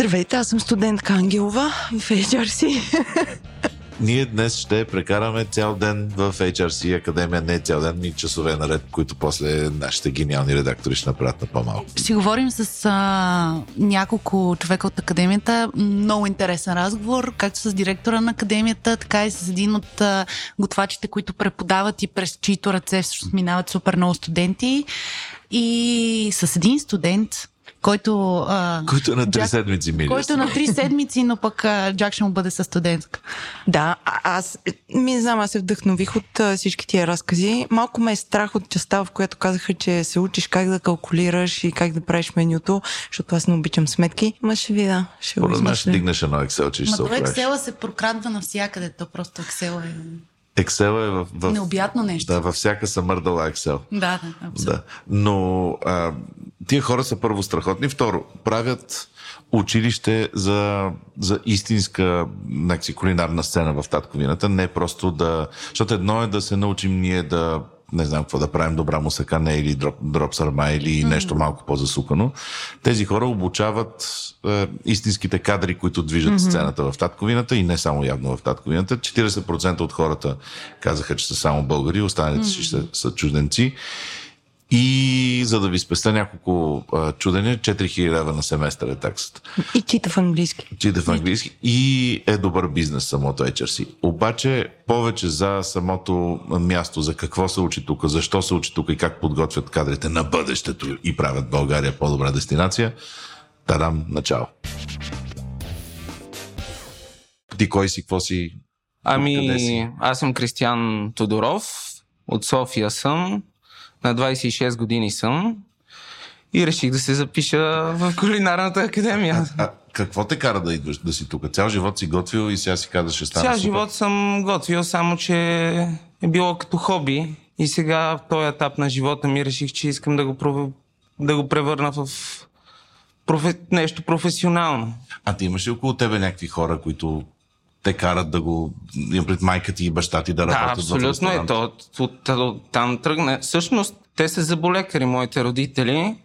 Здравейте, аз съм студентка Ангелова в HRC. Ние днес ще прекараме цял ден в HRC Академия, не цял ден, ми часове наред, които после нашите гениални редактори ще направят на по-малко. Ще говорим с а, няколко човека от Академията. Много интересен разговор, както с директора на Академията, така и с един от а, готвачите, които преподават и през чието ръце всъщност минават супер много студенти. И с един студент, който... А, Който на три Джак- седмици мили. който на три седмици, но пък а, Джак ще му бъде със студентска. Да, а- аз ми не знам, аз се вдъхнових от а, всички тия разкази. Малко ме е страх от частта, в която казаха, че се учиш как да калкулираш и как да правиш менюто, защото аз не обичам сметки. Ма ще видя, ще Поред мен ще дигнеш едно Excel, че ще Ма се оправиш. Excel се прокрадва навсякъде. То просто Excel е Excel е в, в, необятно нещо. да, във всяка съмърдала Excel. Да, да, абсолютно. Да. Но а, тия хора са първо страхотни. Второ, правят училище за, за истинска някакси, кулинарна сцена в татковината. Не просто да... Защото едно е да се научим ние да не знам какво да правим добра мусакане или дроп, дроп сарма или mm-hmm. нещо малко по-засукано. Тези хора обучават е, истинските кадри, които движат mm-hmm. сцената в татковината и не само явно в татковината. 40% от хората казаха, че са само българи, останалите mm-hmm. са, са чужденци. И за да ви спеста няколко а, чудения, 4000 лева на семестър е таксата. И чита в английски. Чита в английски и е добър бизнес самото HRC. Обаче повече за самото място, за какво се учи тук, защо се учи тук и как подготвят кадрите на бъдещето и правят България по-добра дестинация, тадам начало. Ти кой си, какво си? Откъде си? Ами, аз съм Кристиян Тодоров, от София съм, на 26 години съм и реших да се запиша в кулинарната академия. А, какво те кара да идваш да си тук? Цял живот си готвил и сега си казваш, ще стане Цял супер. живот съм готвил, само че е било като хоби и сега в този етап на живота ми реших, че искам да го, пров- да го превърна в профе... нещо професионално. А ти имаш ли около тебе някакви хора, които те карат да го... Имам пред майка ти и баща ти да Да, работят в абсолютно е. ресторант? То, от, от, там тръгна. Всъщност, те са заболекари, моите родители,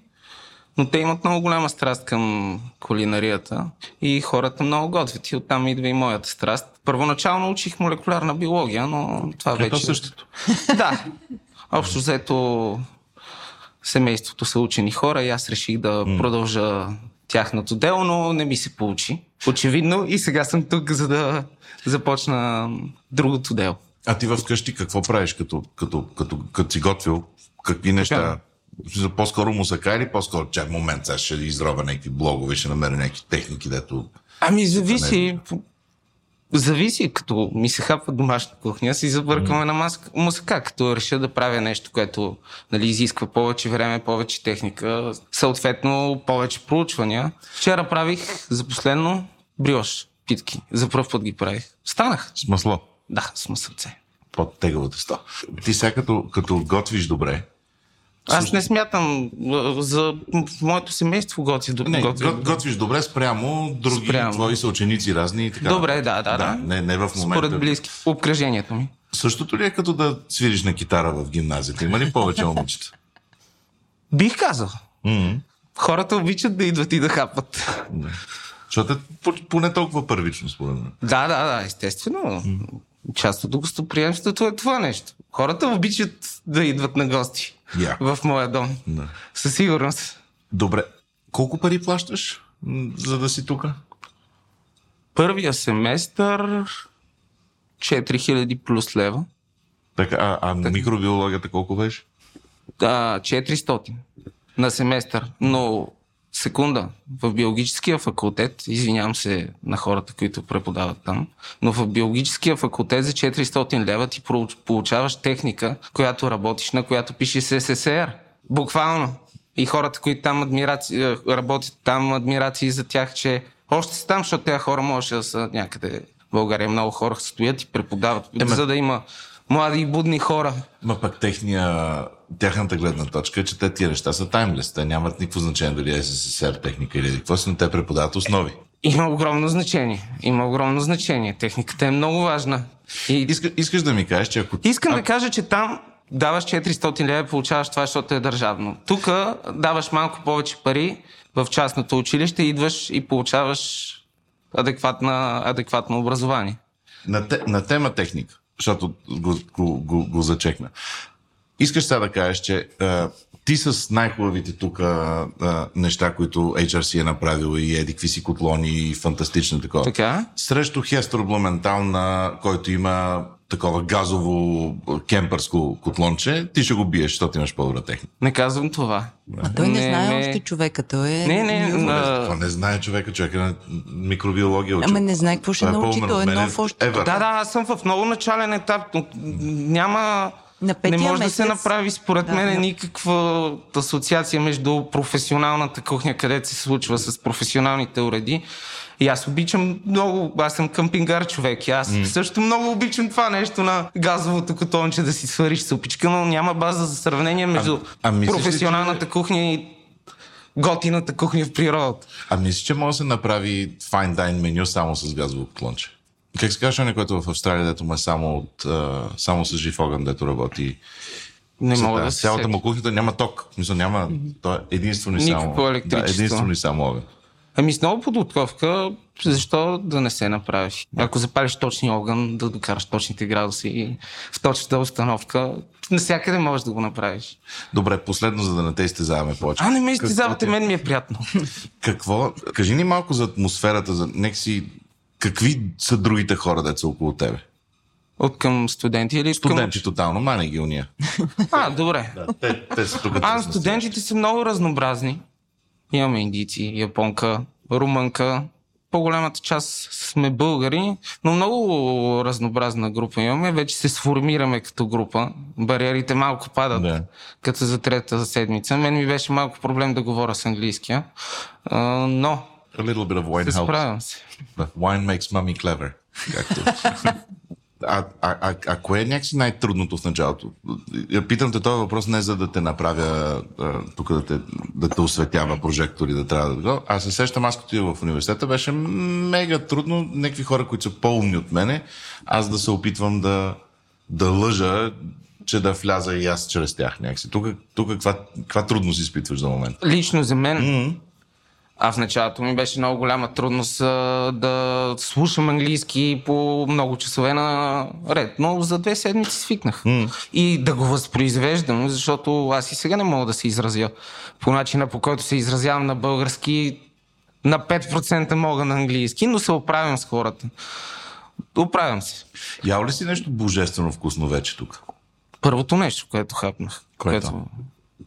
но те имат много голяма страст към кулинарията и хората много готвят. И оттам идва и моята страст. Първоначално учих молекулярна биология, но това Ето вече... същото. Да. Общо взето семейството са учени хора и аз реших да продължа тяхното дело, но не ми се получи. Очевидно и сега съм тук, за да започна другото дело. А ти вкъщи какво правиш, като, като, като, като си готвил? Какви неща? За по-скоро мусака или по-скоро чак момент, сега ще изробя някакви блогове, ще намеря някакви техники, дето... Ами зависи. Зависи, като ми се хапва домашна кухня, си забъркваме на маск... мусака, като реша да правя нещо, което нали, изисква повече време, повече техника, съответно повече проучвания. Вчера правих за последно бриош питки. За първ път ги правих. Станах. С масло. Да, с сърце. Под теговата сто. Ти сега като, като готвиш добре, Аз не смятам за в моето семейство готви. не, готви. го- готвиш добре спрямо други Спрямо. твои съученици разни и така. Добре, да, да, да. Не, не в момента. Според близки. Обкръжението ми. Същото ли е като да свириш на китара в гимназията? Има ли повече момичета? Бих казал. Хората обичат да идват и да хапват. Да. Защото е по- поне толкова първично, според мен. Да, да, да, естествено. Част от гостоприемството е това нещо. Хората обичат да идват на гости Яко. в моя дом. Да. Със сигурност. Добре. Колко пари плащаш, за да си тук? Първия семестър 4000 плюс лева. Така, а, а микробиологията колко беше? Да, 400 на семестър. Но секунда, в биологическия факултет, извинявам се на хората, които преподават там, но в биологическия факултет за 400 лева ти получаваш техника, която работиш, на която пише СССР. Буквално. И хората, които там адмираци... е, работят там, адмирации за тях, че още са там, защото тези хора може да са някъде в България. Много хора стоят и преподават, Ема- за да има млади и будни хора. Ма пък техния, тяхната гледна точка е, че те тия неща са таймлес. Те нямат никакво значение дали е СССР техника или какво си, но те преподават основи. Има огромно значение. Има огромно значение. Техниката е много важна. И Иска, искаш да ми кажеш, че ако... искам а, да кажа, че там даваш 400 лева, получаваш това, защото е държавно. Тук даваш малко повече пари в частното училище, идваш и получаваш адекватна, адекватно образование. На, те, на тема техника, защото го, го, го, го зачекна. Искаш сега да кажеш, че а, ти с най-хубавите тук а, а, неща, които HRC е направил и еди какви си котлони и фантастично такова. Така? Срещу Хестор Бламентал, на който има такова газово кемпърско котлонче, ти ще го биеш, защото имаш по-добра техника. Не казвам това. А той не, Не, знае не. още човека. Той е... Не, не, на- Това не знае човека, човек е на микробиология. учил. Ама не знае какво ще е научи, той е мен. нов още. Да, да, аз съм в много начален етап, но няма... На Не може да месец- се направи, според Да, мен, да. никаква асоциация между професионалната кухня, където се случва с професионалните уреди. И аз обичам много, аз съм къмпингар човек и аз mm. също много обичам това нещо на газовото котонче да си свариш супичка, но няма база за сравнение между а ли, професионалната че- кухня и готината кухня в природата. А мислиш, че може да се направи fine dine меню само с газово котлонче? Как се казва, което в Австралия, дето му е само, от, а, само с жив огън, дето работи? Не мога да се Цялата му кухня няма ток. Мисля, няма. То е единствено и само. Никакво електричество. Да, единствено и само огън. Ами с много подготовка, защо да не се направи? Ако запалиш точния огън, да докараш точните градуси и в точната установка, навсякъде можеш да го направиш. Добре, последно, за да не те изтезаваме повече. А, не ме изтезавате, мен ми е приятно. Какво? Кажи ни малко за атмосферата, за нека си... Какви са другите хора, деца около тебе? От към студенти или Студенти тотално, мани ги уния. към... А, добре. Да, те, те са тук. А, студентите са много разнообразни. Имаме индийци, японка, румънка. По-голямата част сме българи, но много разнообразна група имаме. Вече се сформираме като група. Бариерите малко падат, Да. като за трета седмица. Мен ми беше малко проблем да говоря с английския, а, но A little bit of wine се helps. справям се. Да, Wine makes mommy clever. Както. А, а, а, а кое е някакси най-трудното в началото? Питам те този въпрос не за да те направя а, тук да те, да те осветява прожектори, да трябва да го. Аз се сещам, аз като в университета, беше мега трудно някакви хора, които са по-умни от мене, аз да се опитвам да, да лъжа, че да вляза и аз чрез тях някакси. Тук, тук каква, каква трудност изпитваш за момент? Лично за мен, а в началото ми беше много голяма трудност а, да слушам английски по много часове на ред, но за две седмици свикнах. И да го възпроизвеждам, защото аз и сега не мога да се изразя по начина, по който се изразявам на български. На 5% мога на английски, но се оправям с хората. Оправям се. Ял ли си нещо божествено вкусно вече тук? Първото нещо, което хапнах. Което? Което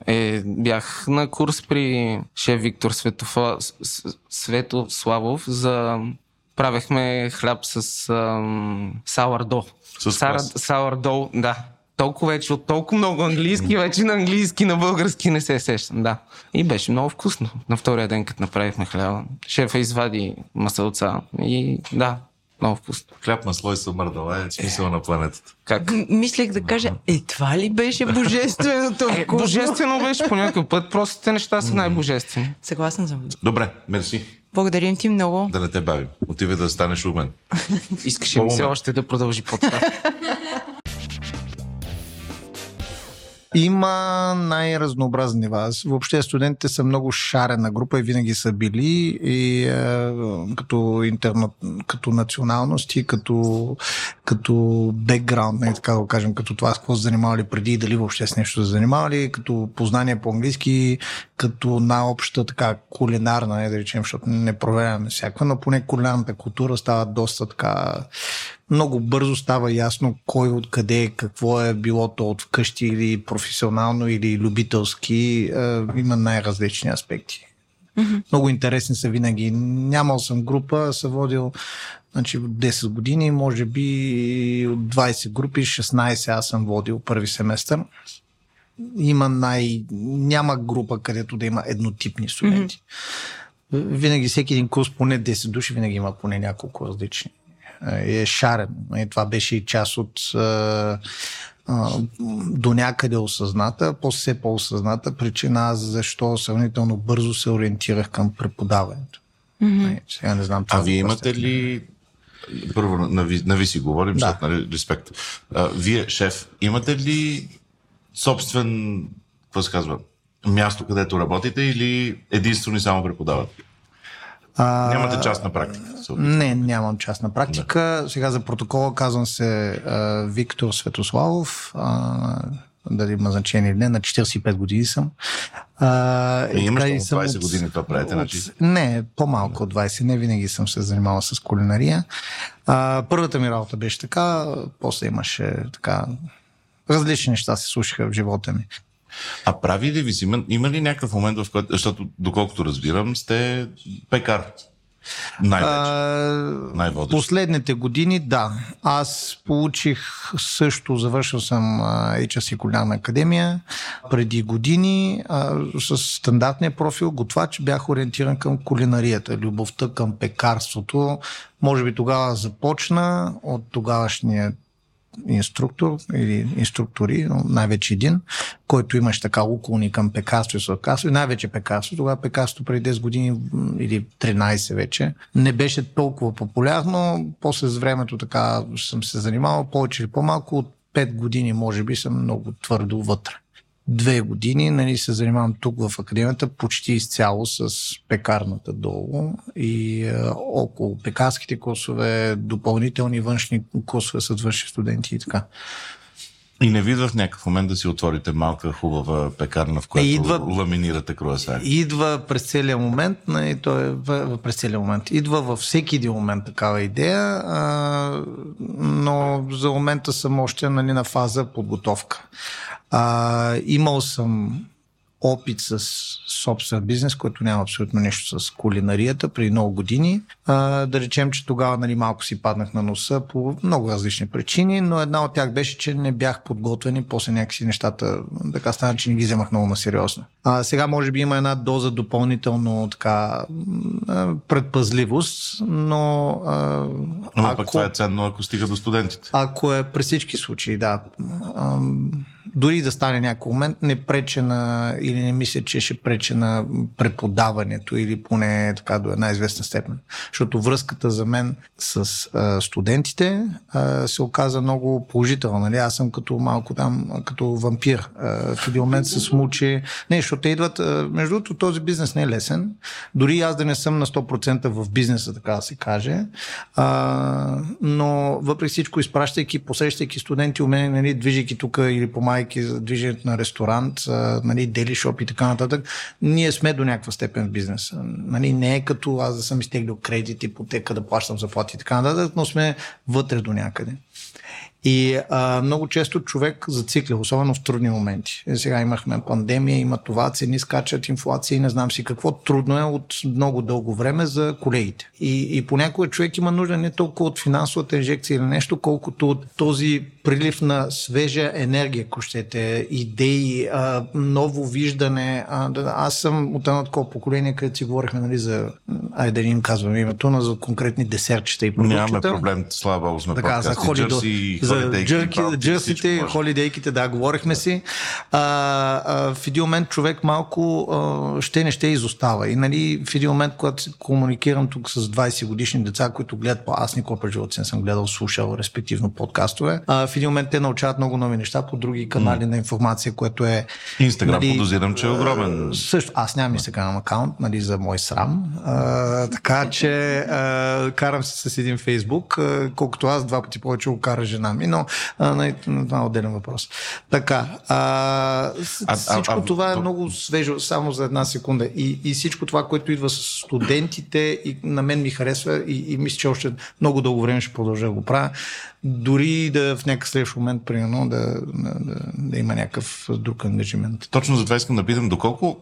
е, бях на курс при шеф Виктор Светофа, Светославов за правехме хляб с ам, сауърдо. С Сара, квас. сауърдо, да. Толкова вече, от толкова много английски, вече на английски, на български не се сещам, да. И беше много вкусно. На втория ден, като направихме хляба, шефа извади масълца и да, много вкусно. Хляб на слой съмърдала е смисъл на планетата. Как? М- Мислех да кажа, е, това ли беше божественото Е, божествено беше по някакъв път, простите неща са най-божествени. Съгласен съм. Добре, мерси. Благодарим ти много. Да не те бавим. Отивай да станеш умен. Искаше ми се още да продължи подкаст. Има най-разнообразни нива. Въобще студентите са много шарена група и винаги са били и е, като, интерна, като националности, като, като бекграунд, не така да го кажем, като това с какво се занимавали преди и дали въобще с нещо се занимавали, като познание по английски, като най-обща така кулинарна, не да речем, защото не проверяваме всякаква, но поне кулинарната култура става доста така много бързо става ясно кой откъде, какво е било то от вкъщи или професионално или любителски. Е, има най-различни аспекти. Mm-hmm. Много интересни са винаги. Нямал съм група, съм водил значи, от 10 години, може би от 20 групи, 16 аз съм водил първи семестър. Има най... Няма група, където да има еднотипни студенти. Mm-hmm. Винаги всеки един курс, поне 10 души, винаги има поне няколко различни е шарен. И това беше и част от а, а, до някъде осъзната, после все по-осъзната причина аз защо сравнително бързо се ориентирах към преподаването. Mm-hmm. Сега не знам. А това вие въпрос е- имате ли... Първо, на, на, ви, на ви си говорим, Да. защото, нали, респект. А, вие, шеф, имате ли собствен, какво се казва, място, където работите или единствено и само преподавате? А, Нямате частна практика. Не, нямам частна практика. Да. Сега за протокола казвам се а, Виктор Светославов. А, дали има значение или не, на 45 години съм. А, Е, имаш така ли и съм 20 години това правите, от- значи? Не, по-малко от 20. Не винаги съм се занимавал с кулинария. А, първата ми работа беше така, после имаше така различни неща се случиха в живота ми. А прави ли ви си, има, ли някакъв момент, в който, защото доколкото разбирам, сте пекар? Най-вече. Най-водещ. Последните години, да. Аз получих също, завършил съм HSC Кулинарна академия. Преди години а, с стандартния профил готвач бях ориентиран към кулинарията, любовта към пекарството. Може би тогава започна от тогавашния инструктор или инструктори, най-вече един, който имаше така уклони към пекарство и сладкарство и най-вече пекарство. Тогава пекарство преди 10 години или 13 вече не беше толкова популярно. После с времето така съм се занимавал повече или по-малко от 5 години, може би, съм много твърдо вътре. Две години нали, се занимавам тук в академията почти изцяло с пекарната долу и е, около пекарските курсове, допълнителни външни курсове с външни студенти и така. И не видва в някакъв момент да си отворите малка хубава пекарна, в която идва- ламинирате круасани. Идва през целия момент, нали, той е през целия момент. Идва във всеки един момент такава идея, а, но за момента съм още нали, на фаза подготовка. А, имал съм опит с собствен бизнес, който няма абсолютно нищо с кулинарията преди много години. А, да речем, че тогава нали, малко си паднах на носа по много различни причини, но една от тях беше, че не бях подготвен и после някакси нещата така стана, че не ги вземах много на сериозно. А, сега може би има една доза допълнително така предпазливост, но а, Ама пък това е ценно, ако стига до студентите. ако е при всички случаи, да. Ам, дори да стане някой момент, не прече на, или не мисля, че ще прече на преподаването или поне така до една известна степен. Защото връзката за мен с а, студентите а, се оказа много положителна. Нали? Аз съм като малко там, като вампир. А, в един момент се смучи. Не, защото те идват. А, между другото, този бизнес не е лесен. Дори аз да не съм на 100% в бизнеса, така да се каже. А, но въпреки всичко, изпращайки, посрещайки студенти у мен, нали, движейки тук или помайки за движението на ресторант, а, нали, дели шоп и така нататък, ние сме до някаква степен в бизнеса. Нали, не е като аз да съм изтеглил кредит, ипотека, да плащам заплати и така нататък, но сме вътре до някъде. И а, много често човек зацикля, особено в трудни моменти. Е, сега имахме пандемия, има това, цени скачат, инфлация и не знам си какво. Трудно е от много дълго време за колегите. И, и понякога човек има нужда не толкова от финансовата инжекция или нещо, колкото от този прилив на свежа енергия, ако щете, идеи, а, ново виждане. А, да, аз съм от едно такова поколение, където си говорихме нали, за, айде да им казвам името, но за конкретни десертчета и продуктите. Нямаме проблем, слава богу сме Така, за, холидо, Джърси, за всичко може. холидейките, да, говорихме си. А, а, в един момент човек малко а, ще не ще изостава. И нали, в един момент, когато се комуникирам тук с 20 годишни деца, които гледат по аз никога през живота си не съм гледал, слушал, респективно подкастове, а, в един момент те научават много нови неща по други канали на информация, което е... Инстаграм подозирам, че е огромен. Също, аз нямам Instagram акаунт, нали, за мой срам. А, така че а, карам се с един Фейсбук, а, колкото аз два пъти повече го кара жена ми, но а, нали, това е отделен въпрос. Така, а, А- а- всичко а- това е то- много свежо, само за една секунда. И, и всичко това, което идва с студентите, и на мен ми харесва и, и мисля, че още много дълго време ще продължа да го правя. Дори да в някакъв следващ момент, примерно, да, да, да, има някакъв друг ангажимент. Точно за това искам да питам, доколко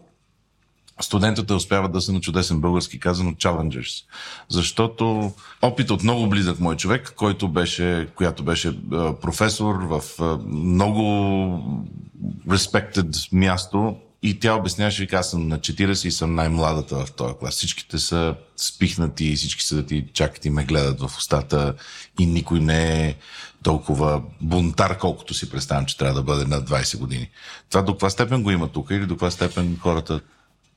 студентите успяват да са на чудесен български казано challengers. Защото опит от много близък мой човек, който беше, която беше професор в много respected място и тя обясняваше, вика, аз съм на 40 и съм най-младата в този клас. Всичките са спихнати, всички седят и чакат и ме гледат в устата и никой не е толкова бунтар, колкото си представям, че трябва да бъде на 20 години. Това до каква степен го има тук или до каква степен хората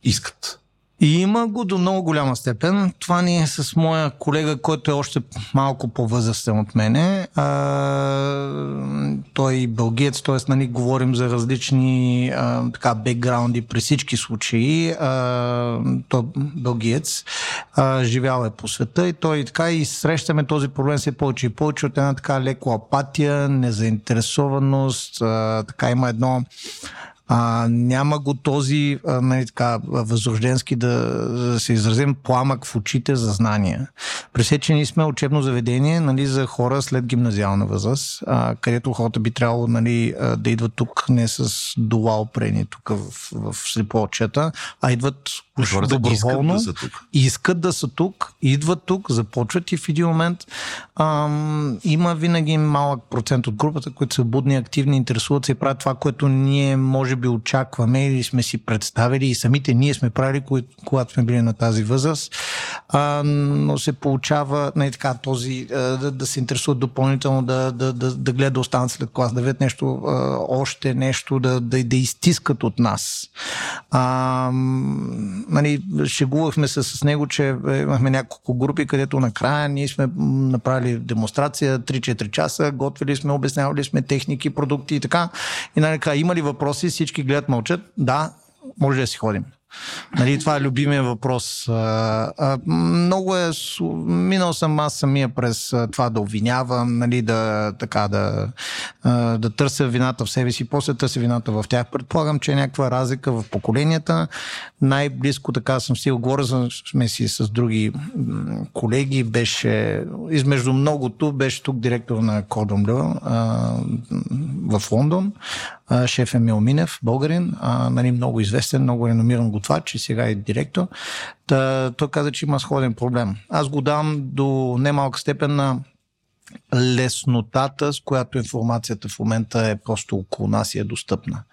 искат? И има го до много голяма степен. Това ни е с моя колега, който е още малко по-възрастен от мене. А, той е бългиец, т.е. Нали, говорим за различни а, така, бекграунди при всички случаи. А, той е бългиец, а, живял е по света и той така и срещаме този проблем все повече и повече от една така леко апатия, незаинтересованост, а, така има едно а, няма го този а, нали, така, възрожденски да, да се изразим пламък в очите за знания. Пресече ние сме учебно заведение нали, за хора след гимназиална възраст, а, където хората би трябвало нали, да идват тук не с дуал прени тук в, в, слепоочета, а идват Хората доброволно. искат да са тук. Искат да са тук, идват тук, започват и в един момент ам, има винаги малък процент от групата, които са будни, активни, интересуват се и правят това, което ние може би очакваме или сме си представили и самите ние сме правили, когато сме били на тази възраст. А, но се получава не, така, този, да, да се интересуват допълнително, да, да, да, да гледат да останат след клас, да видят нещо, още нещо, да, да, да изтискат от нас. А, нали, шегувахме се с него, че имахме няколко групи, където накрая ние сме направили демонстрация 3-4 часа, готвили сме, обяснявали сме техники, продукти и така. И нали, има ли въпроси? Всички гледат, мълчат. Да, може да си ходим. Нали, това е любимия въпрос. А, а, много е. Минал съм аз самия през това да обвинявам, нали, да, така, да, а, да търся вината в себе си, после търся вината в тях. Предполагам, че е някаква разлика в поколенията. Най-близко така съм си говоря сме си с други колеги. Беше измежду многото, беше тук директор на Кодомлю в Лондон. Шеф Емил Минев, българин, а, нали, много известен, много реномиран готвач и сега е директор. Та, той каза, че има сходен проблем. Аз го дам до немалка степен на леснотата, с която информацията в момента е просто около нас и е достъпна.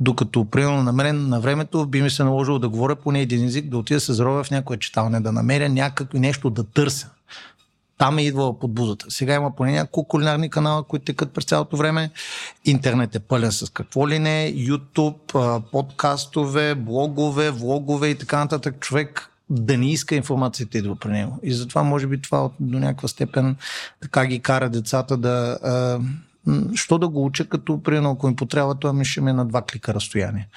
Докато, примерно, на мен на времето би ми се наложило да говоря поне един език, да отида се заровя в някое читалне, да намеря някакво нещо да търся. Там е идвала под бузата. Сега има поне няколко кулинарни канала, които текат през цялото време. Интернет е пълен с какво ли не, YouTube, подкастове, блогове, влогове и така нататък. Човек да не иска информацията идва при него. И затова може би това до някаква степен така ги кара децата да... Що да го уча, като примерно ако им потрябва, това ми ще ме на два клика разстояние.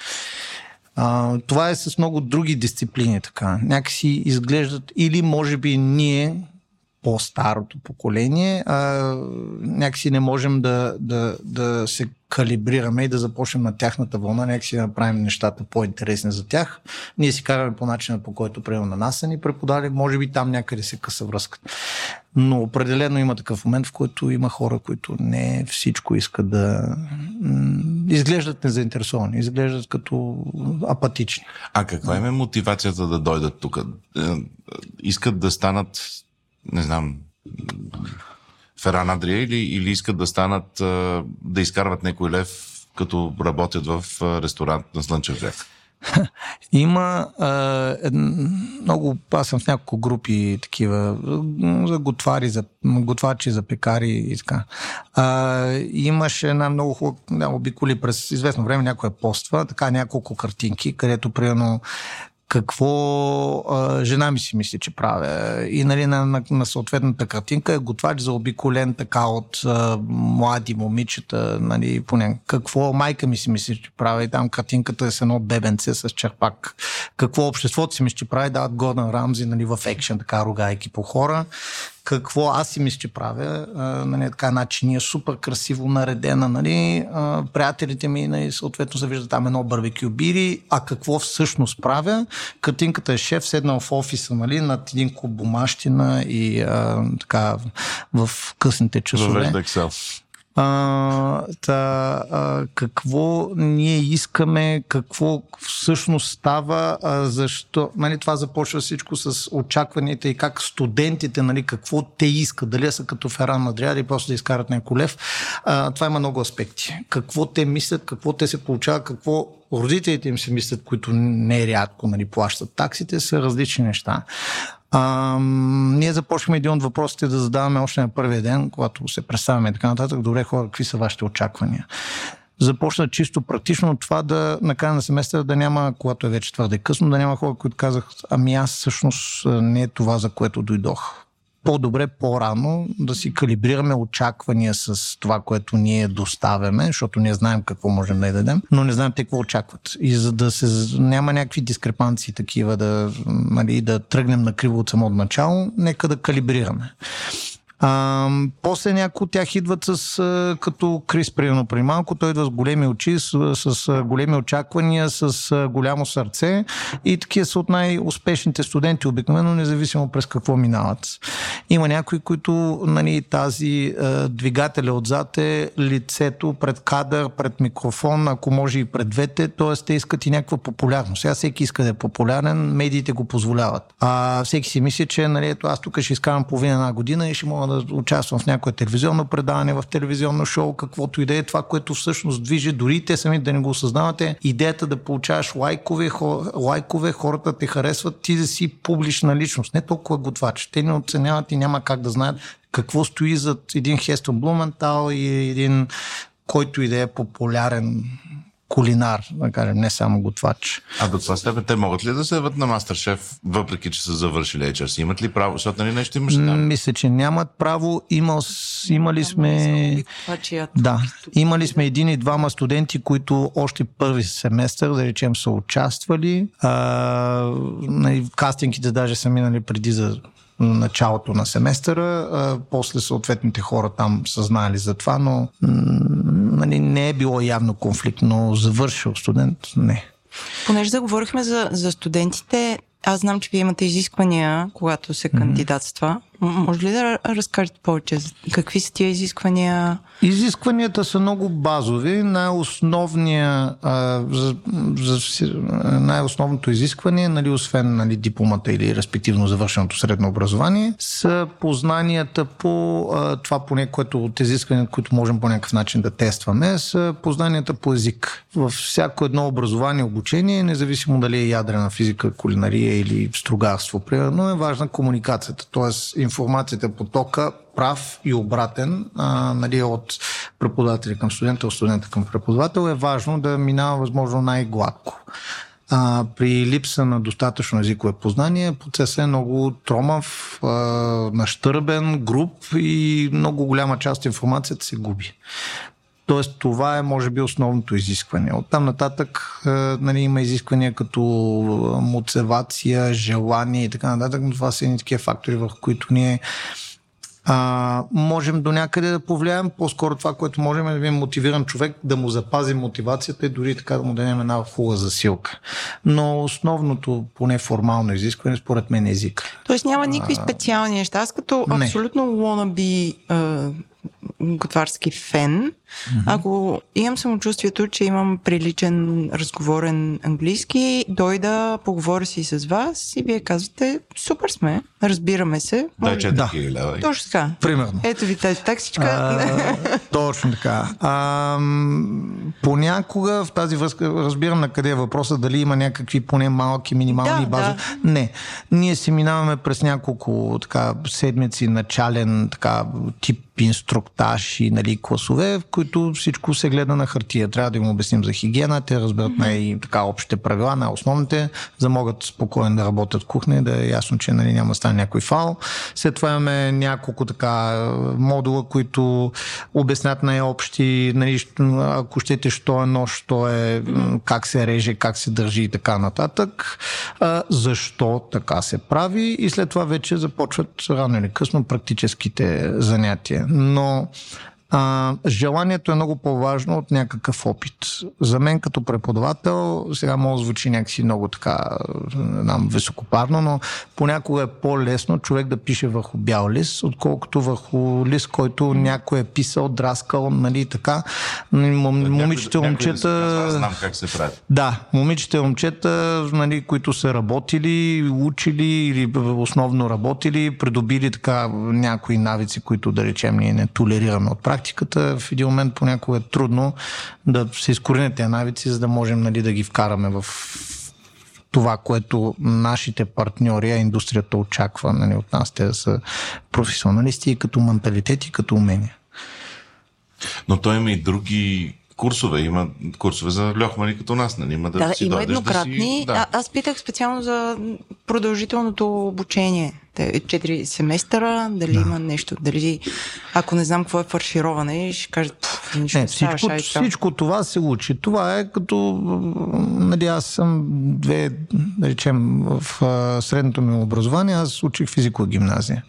А, това е с много други дисциплини така. Някакси изглеждат или може би ние по-старото поколение, а, някакси не можем да, да, да се калибрираме и да започнем на тяхната вълна, някакси да направим нещата по-интересни за тях. Ние си караме по начина, по който приема на нас са ни преподали, може би там някъде се къса връзка. Но определено има такъв момент, в който има хора, които не всичко искат да изглеждат незаинтересовани, изглеждат като апатични. А каква им е мотивацията да дойдат тук? Е, искат да станат не знам, Феран Адрия или, или искат да станат, да изкарват някой лев, като работят в ресторант на Слънчев бряг? Има е, много, аз съм в няколко групи такива, за готвари, за готвачи, за пекари и така. Е, имаше една много хубава, обиколи през известно време някоя поства, така няколко картинки, където примерно какво а, жена ми си мисли, че правя. И нали, на, на, на съответната картинка е готвач за обиколен така от а, млади момичета. Нали, поне, какво майка ми си мисли, че правя. И там картинката е с едно бебенце с черпак. Какво обществото си мисли, че прави. Дават Гордън Рамзи нали, в екшен, така ругайки по хора какво аз си мисля, че правя. А, нали, така начин е супер красиво наредена. Нали, а, приятелите ми нали, съответно се вижда там едно барбекю бири, а какво всъщност правя. Картинката е шеф, седнал в офиса нали, над един куб бумащина и а, така в късните часове. Въвежда Excel. А, та, а, какво ние искаме, какво всъщност става, а, защо. Нали, това започва всичко с очакванията и как студентите, нали, какво те искат, дали са като Феран Мадрия или просто да изкарат някой лев. А, това има много аспекти. Какво те мислят, какво те се получава, какво родителите им се мислят, които не рядко нали, плащат таксите, са различни неща. А, ние започваме един от въпросите да задаваме още на първия ден, когато се представяме и така нататък. Добре, хора, какви са вашите очаквания? започна чисто практично това да на края на семестъра да няма, когато е вече твърде късно, да няма хора, които казах, ами аз всъщност не е това, за което дойдох по-добре по-рано да си калибрираме очаквания с това, което ние доставяме, защото ние знаем какво можем да й дадем, но не знаем те какво очакват. И за да се няма някакви дискрепанции такива, да, нали, да тръгнем на криво от самото начало, нека да калибрираме. А, после някои от тях идват с, а, като Крис, примерно, при малко, той идва с големи очи, с, с големи очаквания, с а, голямо сърце и такива са от най-успешните студенти, обикновено, независимо през какво минават. Има някои, които нали, тази а, двигателя отзад е лицето пред кадър, пред микрофон, ако може и пред двете, т.е. те искат и някаква популярност. Сега всеки иска да е популярен, медиите го позволяват. А всеки си мисли, че нали, ето, аз тук ще изкарам половина една година и ще мога да участвам в някое телевизионно предаване, в телевизионно шоу, каквото и да е това, което всъщност движи, дори те сами да не го осъзнавате, идеята да получаваш лайкове, лайкове хората те харесват, ти да си публична личност, не толкова готвач. Те не оценяват и няма как да знаят какво стои зад един Хестон Блументал и един който и да е популярен кулинар, да кажем, не само готвач. А до това степен те могат ли да се яват на Мастершеф, въпреки че са завършили HRC? Имат ли право? Защото нали нещо имаш там? Мисля, че нямат право. Има, имали сме... Да, имали сме един и двама студенти, които още първи семестър, да речем, са участвали. А, нали, кастингите даже са минали преди за началото на семестъра. А, после съответните хора там са знали за това, но нали, не е било явно конфликт, но завършил студент не. Понеже заговорихме за, за студентите, аз знам, че вие имате изисквания, когато се кандидатства. Може ли да разкажете повече? Какви са тия изисквания? Изискванията са много базови. Най-основния, а, за, за, най-основното изискване, нали, освен нали, дипломата или респективно завършеното средно образование, са познанията по а, това поне, което от изисквания, които можем по някакъв начин да тестваме, са познанията по език. Във всяко едно образование, обучение, независимо дали е ядрена физика, кулинария или строгарство, примерно, е важна комуникацията. Тоест, информацията потока прав и обратен а, нали, от преподавателя към студента, от студента към преподавател е важно да минава възможно най-гладко. А, при липса на достатъчно езикове познание, процесът е много тромав, а, нащърбен, груп и много голяма част от информацията се губи. Тоест, това е, може би, основното изискване. От там нататък е, нали, има изисквания като мотивация, желание и така нататък, но това са едни такива фактори, върху които ние а, можем до някъде да повлияем. По-скоро това, което можем е да ви мотивирам човек да му запази мотивацията и дори така да му дадем една хубава засилка. Но основното, поне формално изискване, според мен е език. Тоест няма никакви специални неща. Аз като не. абсолютно wannabe готварски фен, mm-hmm. ако имам самочувствието, че имам приличен разговорен английски, дойда, поговоря си с вас и вие казвате, супер сме, разбираме се. Да, че да. лева. Точно така. Примерно. Ето ви тази таксичка. А, точно така. А, понякога в тази връзка разбирам на къде е въпроса, дали има някакви поне малки минимални да, бази. Да. Не. Ние се минаваме през няколко така, седмици начален така, тип инструктаж и нали, класове, в които всичко се гледа на хартия. Трябва да им обясним за хигиена, те разберат mm-hmm. най-така общите правила, най-основните, за да могат спокойно да работят в кухня, да е ясно, че нали, няма да стане някой фал. След това имаме няколко така модула, които обяснят най-общи, нали, ако щете, що е нож, що е, как се реже, как се държи и така нататък. А, защо така се прави и след това вече започват рано или късно практическите занятия но а, желанието е много по-важно от някакъв опит. За мен като преподавател, сега може да звучи някакси много така, нам, високопарно, но понякога е по-лесно човек да пише върху бял лист, отколкото върху лист, който някой е писал, драскал, нали така. Момичета, момчета... Аз знам как се прави. Да, момичета момчета, нали, които са работили, учили или основно работили, придобили така някои навици, които да речем ние не толерираме от практика практиката в един момент понякога е трудно да се изкоренят тези навици, за да можем нали, да ги вкараме в това, което нашите партньори, а индустрията очаква нали, от нас, те да са професионалисти и като менталитет и като умения. Но той има и други курсове. Има курсове за льохмани като нас, нали? Има да, Да, да си има дойдеш еднократни. Да си, А, аз питах специално за продължителното обучение. Четири семестъра, дали да. има нещо, дали ако не знам какво е фаршироване, ще кажат, «Пф, нищо Не, всичко, шай, става». всичко това се учи. Това е като, нали, аз съм две, да речем, в средното ми образование, аз учих физикова гимназия.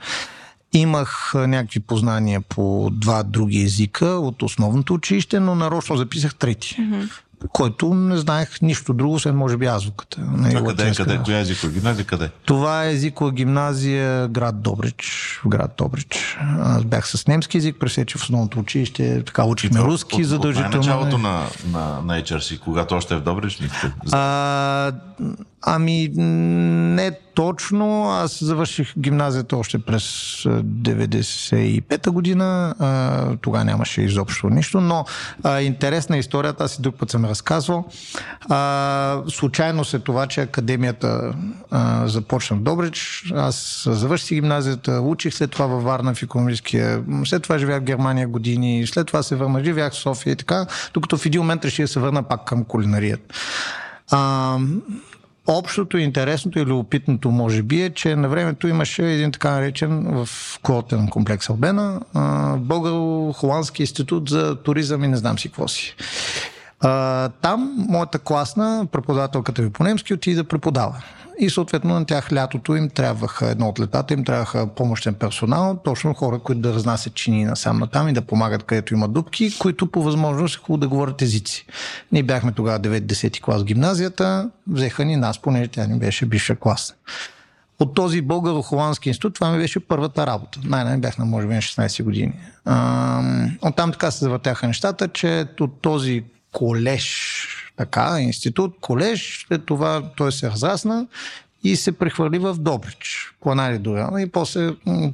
Имах някакви познания по два други езика от основното училище, но нарочно записах трети. Mm-hmm. Който не знаех нищо друго, освен може би азбуката. Нали, А къде, къде, коя езикова гимназия, къде? Това е езикова гимназия град Добрич, в град Добрич. Аз бях с немски език, пресече в основното училище, така учихме руски От- от задължително. началото на, на, на HRC, когато още е в Добрич, ли? А, ами, не точно. Аз завърших гимназията още през а, 95-та година. Тогава нямаше изобщо нищо, но а, интересна е историята, аз и друг път съм разказвал. А, случайно се това, че академията а, започна в Добрич. Аз завърших гимназията, учих след това във Варна в економическия. След това живях в Германия години, след това се върна, живях в София и така, докато в един момент реших да се върна пак към кулинарията. А, Общото, интересното и любопитното може би е, че на времето имаше един така наречен в културен комплекс Албена Българо-Холандски институт за туризъм и не знам си какво си. Там моята класна, преподавателката ми по немски, отиде да преподава. И съответно на тях лятото им трябваха, едно от летата им трябваха помощен персонал, точно хора, които да разнасят чини насам натам и да помагат където има дупки, които по възможност е хубаво да говорят езици. Ние бяхме тогава 9-10 клас в гимназията, взеха ни нас, понеже тя ни беше бивша клас. От този българо-холандски институт това ми беше първата работа. Най-най бях на може би на 16 години. Оттам така се завъртяха нещата, че от този колеж, така, институт, колеж, след това той се разрасна и се прехвърли в Добрич, Планари Дорана и после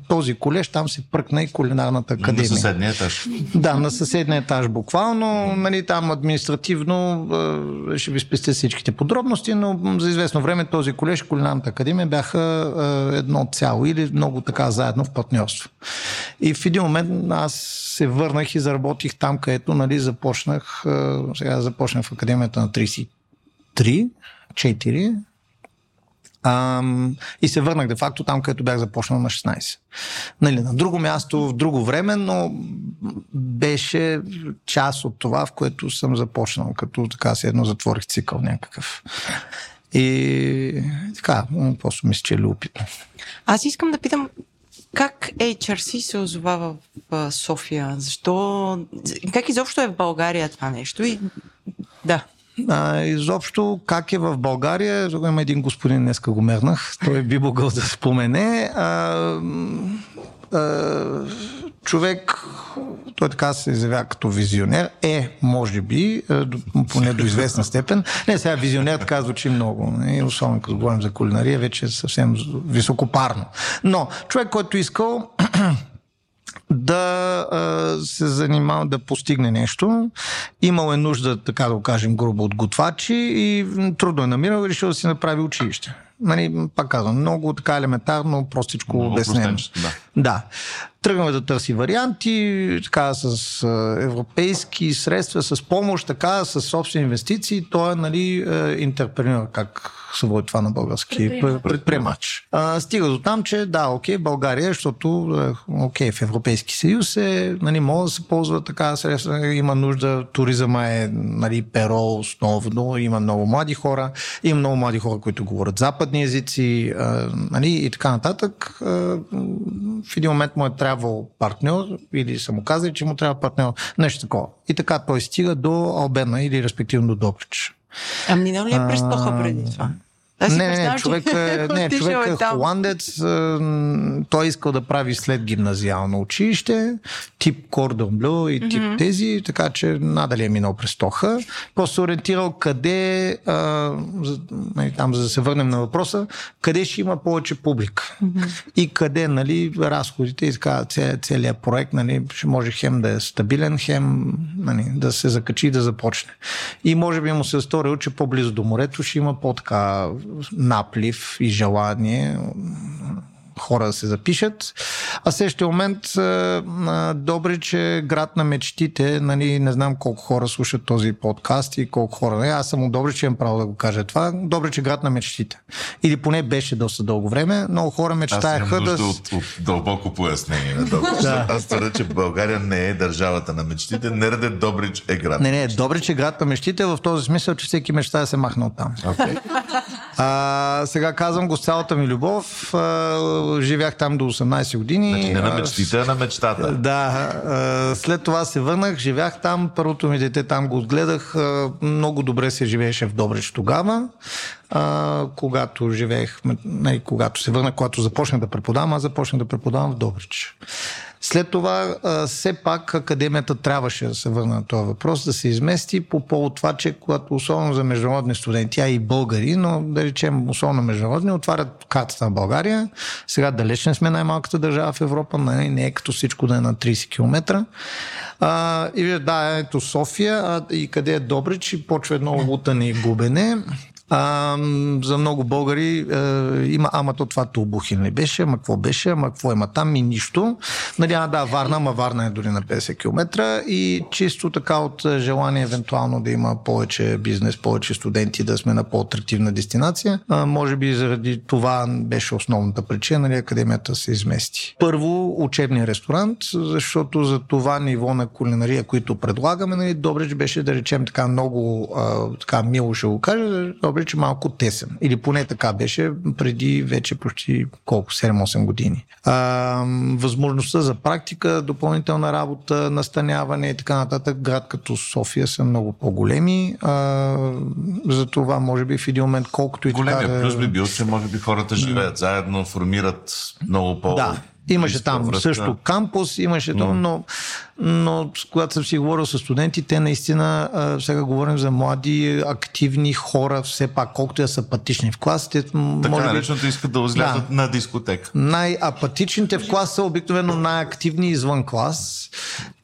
този колеж там се пръкна и кулинарната На академия. съседния етаж. Да, на съседния етаж буквално. Нали, там административно е, ще ви спестя всичките подробности, но за известно време този колеж, Кулинарната академия бяха е, едно цяло или много така заедно в партньорство. И в един момент аз се върнах и заработих там, където нали, започнах, е, сега започнах в академията на 33, 4, Ам, и се върнах де-факто там, където бях започнал на 16. Нали, на друго място, в друго време, но беше част от това, в което съм започнал, като така се едно затворих цикъл някакъв. И така, просто мисля, че е любопитно. Аз искам да питам как HRC се озова в София? Защо? Как изобщо е в България това нещо? И... Да. А, изобщо, как е в България, има един господин, днеска го мернах, той би могъл да спомене. А, а, човек, той така се изявява като визионер, е, може би, поне до известна степен. Не, сега визионер така звучи много, не? особено като говорим за кулинария, вече е съвсем високопарно. Но човек, който искал да а, се занимава да постигне нещо. Имал е нужда, така да го кажем, грубо от готвачи и трудно е намирал и решил да си направи училище. Нали, пак казвам, много така елементарно, простичко Много обяснено. да. Да. Тръгваме да търси варианти, така с европейски средства, с помощ, така, с собствени инвестиции. Той е, нали, интерпренер, как се води това на български? Предприемач. А, стига до там, че да, окей, България, защото е, окей, в Европейски съюз е, нали, може да се ползва така средства, има нужда, туризъма е, нали, перо основно, има много млади хора, има много млади хора, които говорят западни езици, а, нали, и така нататък. А, в един момент му е трябвал партньор, или са му казали, че му трябва партньор, нещо такова. И така той стига до Албена или респективно до Добрич. А минал ли е през преди това? Аз Не, не, не, че човек е, не, човек е там. холандец. а, Той искал да прави след гимназиално училище, тип Кордон Блю и тип mm-hmm. тези, така че надали е минал през Тоха. Просто ориентирал къде, а, нали, там за да се върнем на въпроса, къде ще има повече публика mm-hmm. и къде нали, разходите и така ця- целият проект нали, ще може хем да е стабилен, хем нали, да се закачи и да започне. И може би му се е сторил, че по-близо до морето ще има по-така наплив и желание хора да се запишат. А в следващия момент а, а, Добрич е град на мечтите. Нали, не знам колко хора слушат този подкаст и колко хора. Не, аз съм от Добрич, имам право да го кажа това. Добрич е град на мечтите. Или поне беше доста дълго време. Много хора мечтаеха Аз имам да... нужда от, от дълбоко пояснение да. Аз твърда, че България не е държавата на мечтите. Нераде Добрич е град. Не, не, Добрич е град на мечтите в този смисъл, че всеки мечта да се махне от там. Okay. А, сега казвам го с цялата ми любов. А, живях там до 18 години. Значи не на мечтите, а на мечтата. Да. А, след това се върнах, живях там. Първото ми дете там го отгледах. А, много добре се живееше в Добрич тогава. А, когато живеех, не, когато се върнах, когато започнах да преподавам, аз започнах да преподавам в Добрич. След това, все пак, академията трябваше да се върне на този въпрос, да се измести по повод това, че когато особено за международни студенти, а и българи, но да речем особено международни, отварят картата на България. Сега далеч не сме най-малката държава в Европа, не е като всичко да е на 30 км. А, и да, ето София, а, и къде е Добрич, и почва едно лутане и губене. А, за много българи а, има, ама то това Тулбухин ли беше, ама какво беше, ама какво има там и нищо. Нали, да, Варна, ама Варна е дори на 50 км и чисто така от желание евентуално да има повече бизнес, повече студенти, да сме на по-атрактивна дестинация. А, може би заради това беше основната причина, нали, академията се измести. Първо, учебния ресторант, защото за това ниво на кулинария, които предлагаме, нали, Добрич беше, да речем, така много а, така мило ще го кажа, Добрич че малко тесен. Или поне така беше преди вече почти колко, 7-8 години. А, възможността за практика, допълнителна работа, настаняване и така нататък, град като София са много по-големи. А, за това, може би, в един момент, колкото и Големия така... плюс би бил, че може би хората живеят заедно, формират много по... Да, Имаше там връзка. също кампус, имаше там, но, но когато съм си говорил с студенти, те наистина, а, сега говорим за млади, активни хора, все пак, колкото я са апатични в клас, те Така може би нареченото искат да излязат на дискотека. най-апатичните в клас са обикновено най-активни извън клас.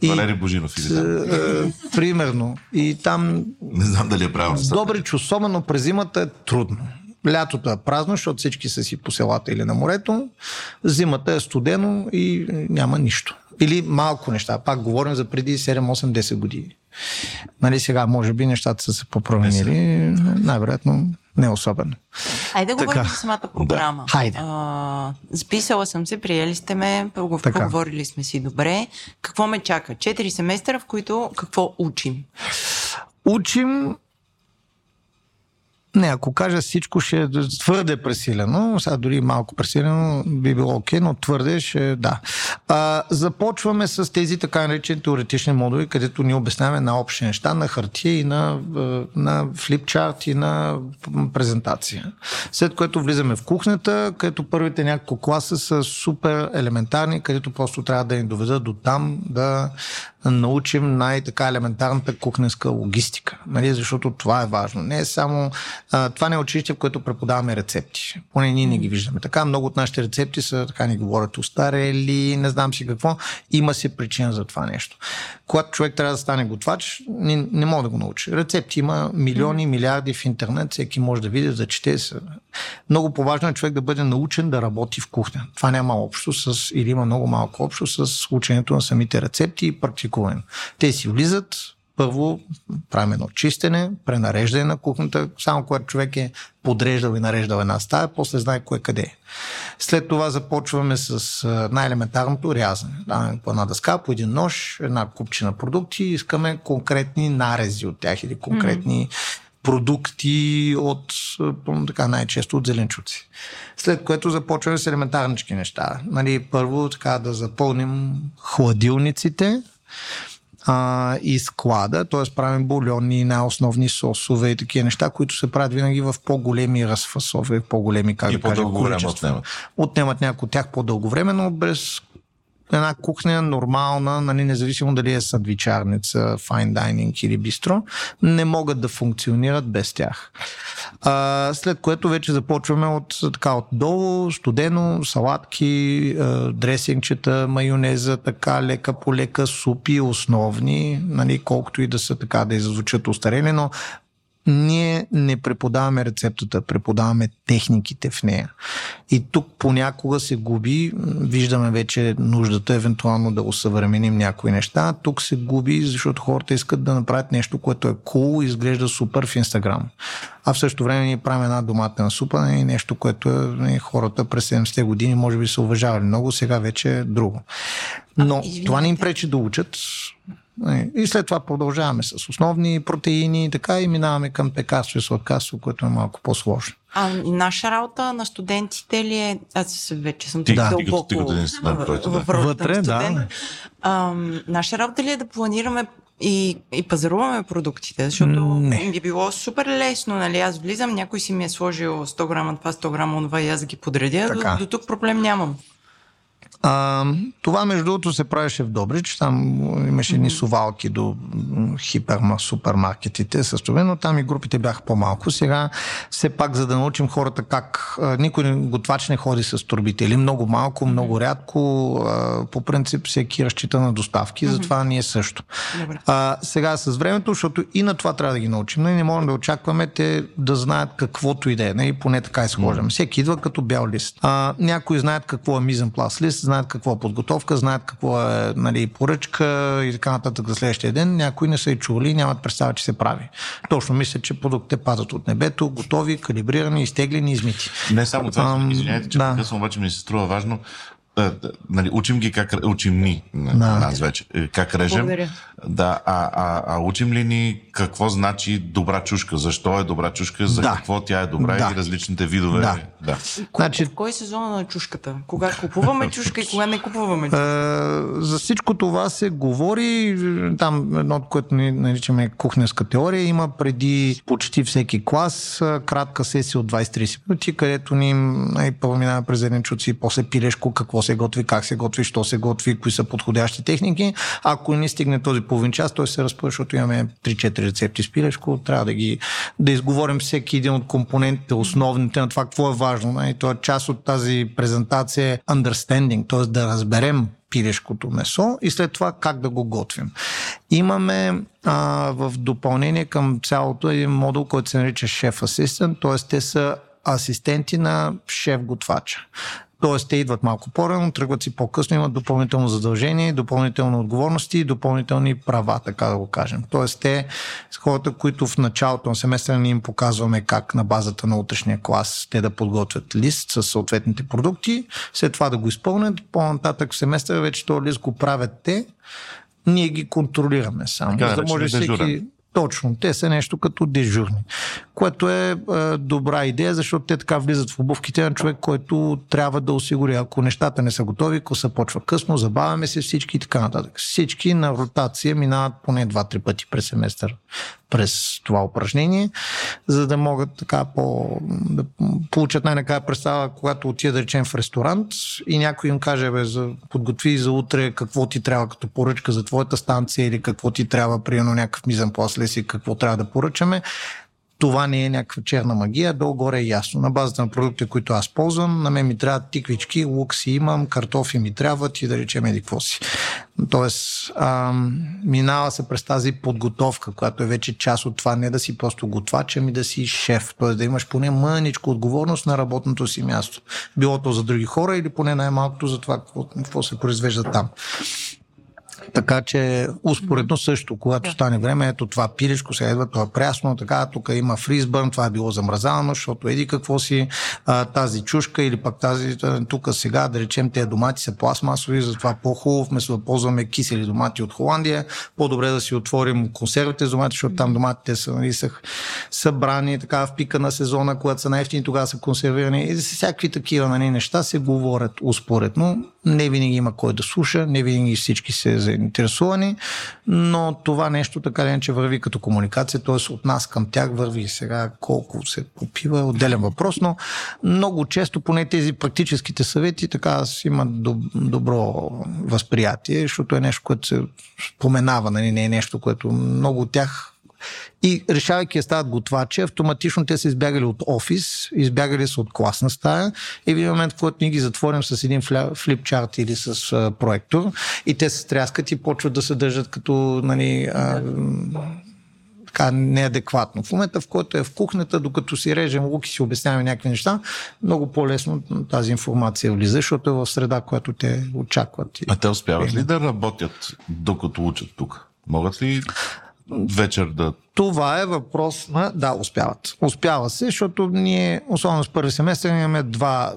И, Валери Божинов или е, примерно. И там Не знам дали е правилно. Добрич, особено през зимата е трудно. Лятото е празно, защото всички са си по селата или на морето. Зимата е студено и няма нищо. Или малко неща. Пак говорим за преди 7, 8, 10 години. Нали сега, може би, нещата са се попроменили. Най-вероятно не особено. Айде да говорим Така. за самата програма. Хайде. А, записала съм се, приели сте ме, поговорили сме си добре. Какво ме чака? Четири семестъра, в които какво учим? Учим не, ако кажа всичко ще е твърде пресилено, сега дори малко пресилено би било окей, но твърде ще да. А, започваме с тези така наречени теоретични модули, където ни обясняваме на общи неща, на хартия и на, на флипчарт и на презентация. След което влизаме в кухнята, където първите няколко класа са супер елементарни, където просто трябва да ни доведат до там да научим най-така елементарната кухненска логистика. Нали? Защото това е важно. Не е само... А, това не е училище, в което преподаваме рецепти. Поне ние не ги виждаме. Така много от нашите рецепти са, така ни говорят, устарели, не знам си какво. Има си причина за това нещо. Когато човек трябва да стане готвач, не, не може да го научи. Рецепти има милиони, милиарди в интернет, всеки може да види, да чете. Много по-важно е човек да бъде научен да работи в кухня. Това няма общо с, или има много малко общо с ученето на самите рецепти и практикуване. Те си влизат, първо правим едно чистене, пренареждане на кухнята, само когато човек е подреждал и нареждал една стая, после знае кое къде е. След това започваме с най-елементарното рязане. Даваме по една дъска, по един нож, една купчина продукти и искаме конкретни нарези от тях или конкретни продукти от така най-често от зеленчуци. След което започваме с елементарнички неща. Нали, първо така да запълним хладилниците, а, и склада, т.е. правим бульони, най-основни сосове и такива неща, които се правят винаги в по-големи разфасове, в по-големи, как И да по-дълго време отнемат. Отнемат някои от тях по-дълго време, но без една кухня нормална, нали, независимо дали е сандвичарница, файн дайнинг или бистро, не могат да функционират без тях. А, след което вече започваме от така отдолу, студено, салатки, дресингчета, майонеза, така лека по лека, супи, основни, нали, колкото и да са така да иззвучат устарели, но ние не преподаваме рецептата, преподаваме техниките в нея. И тук понякога се губи, виждаме вече нуждата евентуално да усъвременим някои неща. Тук се губи, защото хората искат да направят нещо, което е cool и изглежда супер в Инстаграм. А в същото време ние правим една доматена супа и нещо, което е, нали, хората през 70-те години може би са уважавали много, сега вече е друго. Но А, това не им пречи да учат. И след това продължаваме с основни протеини и така и минаваме към пекарство и сладкарство, което е малко по-сложно. А наша работа на студентите ли е... Аз вече съм дълбоко да. ролята Вътре, на да. студент. Ам, наша работа ли е да планираме и, и пазаруваме продуктите, защото Не. би било супер лесно, нали? Аз влизам, някой си ми е сложил 100 грама това, 100 грама това и аз ги подредя. Така. До, до тук проблем нямам. А, това, между другото, се правеше в Добрич. Там имаше едни сувалки до хиперма, супермаркетите с това, но там и групите бяха по-малко. Сега, все пак, за да научим хората как... Никой не- готвач не ходи с турбите. Или много малко, много рядко. А, по принцип, всеки разчита на доставки, затова ние също. Добре. А, сега с времето, защото и на това трябва да ги научим. Ние не можем да очакваме те да знаят каквото и да е. нали, Поне така изхождаме. Всеки идва като бял лист. А, някои знаят какво е мизен пласт лист, знаят какво е подготовка, знаят какво е нали, поръчка и така нататък за следващия ден. Някои не са и чули, нямат представа, че се прави. Точно мисля, че продуктите падат от небето, готови, калибрирани, изтеглени, измити. Не само това, Ам, извинявайте, че да. късно, обаче ми се струва важно. Нали, учим ги как, учим ни, Да. нас вече, е, как режем. Благодаря. Да, а, а, а учим ли ни какво значи добра чушка, защо е добра чушка, за Да. какво тя е добра Да. и различните видове. Да. да. Значи, В кой сезон на чушката? Кога купуваме чушка и кога не купуваме чушка? Е, за всичко това се говори. Там едно, което ни наричаме кухненска теория, има преди почти всеки клас кратка сесия от 20-30 минути, където ни най-първо минава през зеленчуци, после пилешко, какво се готви, как се готви, що се готви, кои са подходящи техники. Ако не стигне този половин час, той се разпъва, защото имаме 3-4 рецепти с пилешко, трябва да ги да изговорим всеки един от компонентите, основните на това, какво е важно. И то е част от тази презентация е understanding, т.е. да разберем пилешкото месо и след това как да го готвим. Имаме а, в допълнение към цялото един модул, който се нарича Chef Assistant, т.е. те са асистенти на шеф-готвача. Тоест, те идват малко по-рано, тръгват си по-късно, имат допълнително задължение, допълнителни отговорности и допълнителни права, така да го кажем. Тоест, те с хората, които в началото на семестъра ние им показваме как на базата на утрешния клас те да подготвят лист с съответните продукти, след това да го изпълнят, по-нататък в семестъра вече този лист го правят те, ние ги контролираме само, Така за да може всеки... дежурен. Точно, те са нещо като дежурни, което е, е добра идея, защото те така влизат в обувките на човек, който трябва да осигури. Ако нещата не са готови, ако се почва късно, забавяме се всички и така нататък. Всички на ротация минават поне 2-3 пъти през семестър през това упражнение, за да могат така по, да получат най-накрая представа, когато отида да речем в ресторант и някой им каже, бе, за, подготви за утре какво ти трябва като поръчка за твоята станция или какво ти трябва, примерно някакъв мизен после си, какво трябва да поръчаме. Това не е някаква черна магия, долу-горе е ясно. На базата на продуктите, които аз ползвам, на мен ми трябват тиквички, лук си имам, картофи ми трябват и да речем еди какво си. Тоест, ам, минава се през тази подготовка, която е вече част от това, не да си просто готвач, ами да си шеф. Тоест да имаш поне мъничко отговорност на работното си място. Било то за други хора или поне най-малкото за това, какво, какво се произвежда там. Така че успоредно също, когато стане време, ето това пилешко, сега идва, това е прясно, така, тук има фризбърн, това е било замразано, защото еди какво си, а, тази чушка или пък тази, тук сега, да речем, тези домати са пластмасови, затова по-хубаво, вместо да ползваме кисели домати от Холандия, по-добре да си отворим консервите с домати, защото там доматите са, нали, са събрани така в пика на сезона, когато са най-ефтини, тогава са консервирани. И всякакви такива нали, неща се говорят успоредно. Не винаги има кой да слуша, не винаги всички се заинтересувани, но това нещо така ли че върви като комуникация, т.е. от нас към тях върви. Сега колко се попива, е отделен въпрос, но много често поне тези практическите съвети така аз имат доб- добро възприятие, защото е нещо, което се споменава, нали, не е нещо, което много от тях и решавайки да стават готвачи, автоматично те са избягали от офис, избягали са от класна стая и в един момент, в който ние ги затворим с един флипчарт или с а, проектор и те се стряскат и почват да се държат като нали, а, така неадекватно. В момента, в който е в кухнята, докато си режем лук и си обясняваме някакви неща, много по-лесно тази информация влиза, защото е в среда, която те очакват. А те успяват ли да работят докато учат тук? Могат ли вечер да това е въпрос на... Да, успяват. Успява се, защото ние, особено с първи семестър, имаме два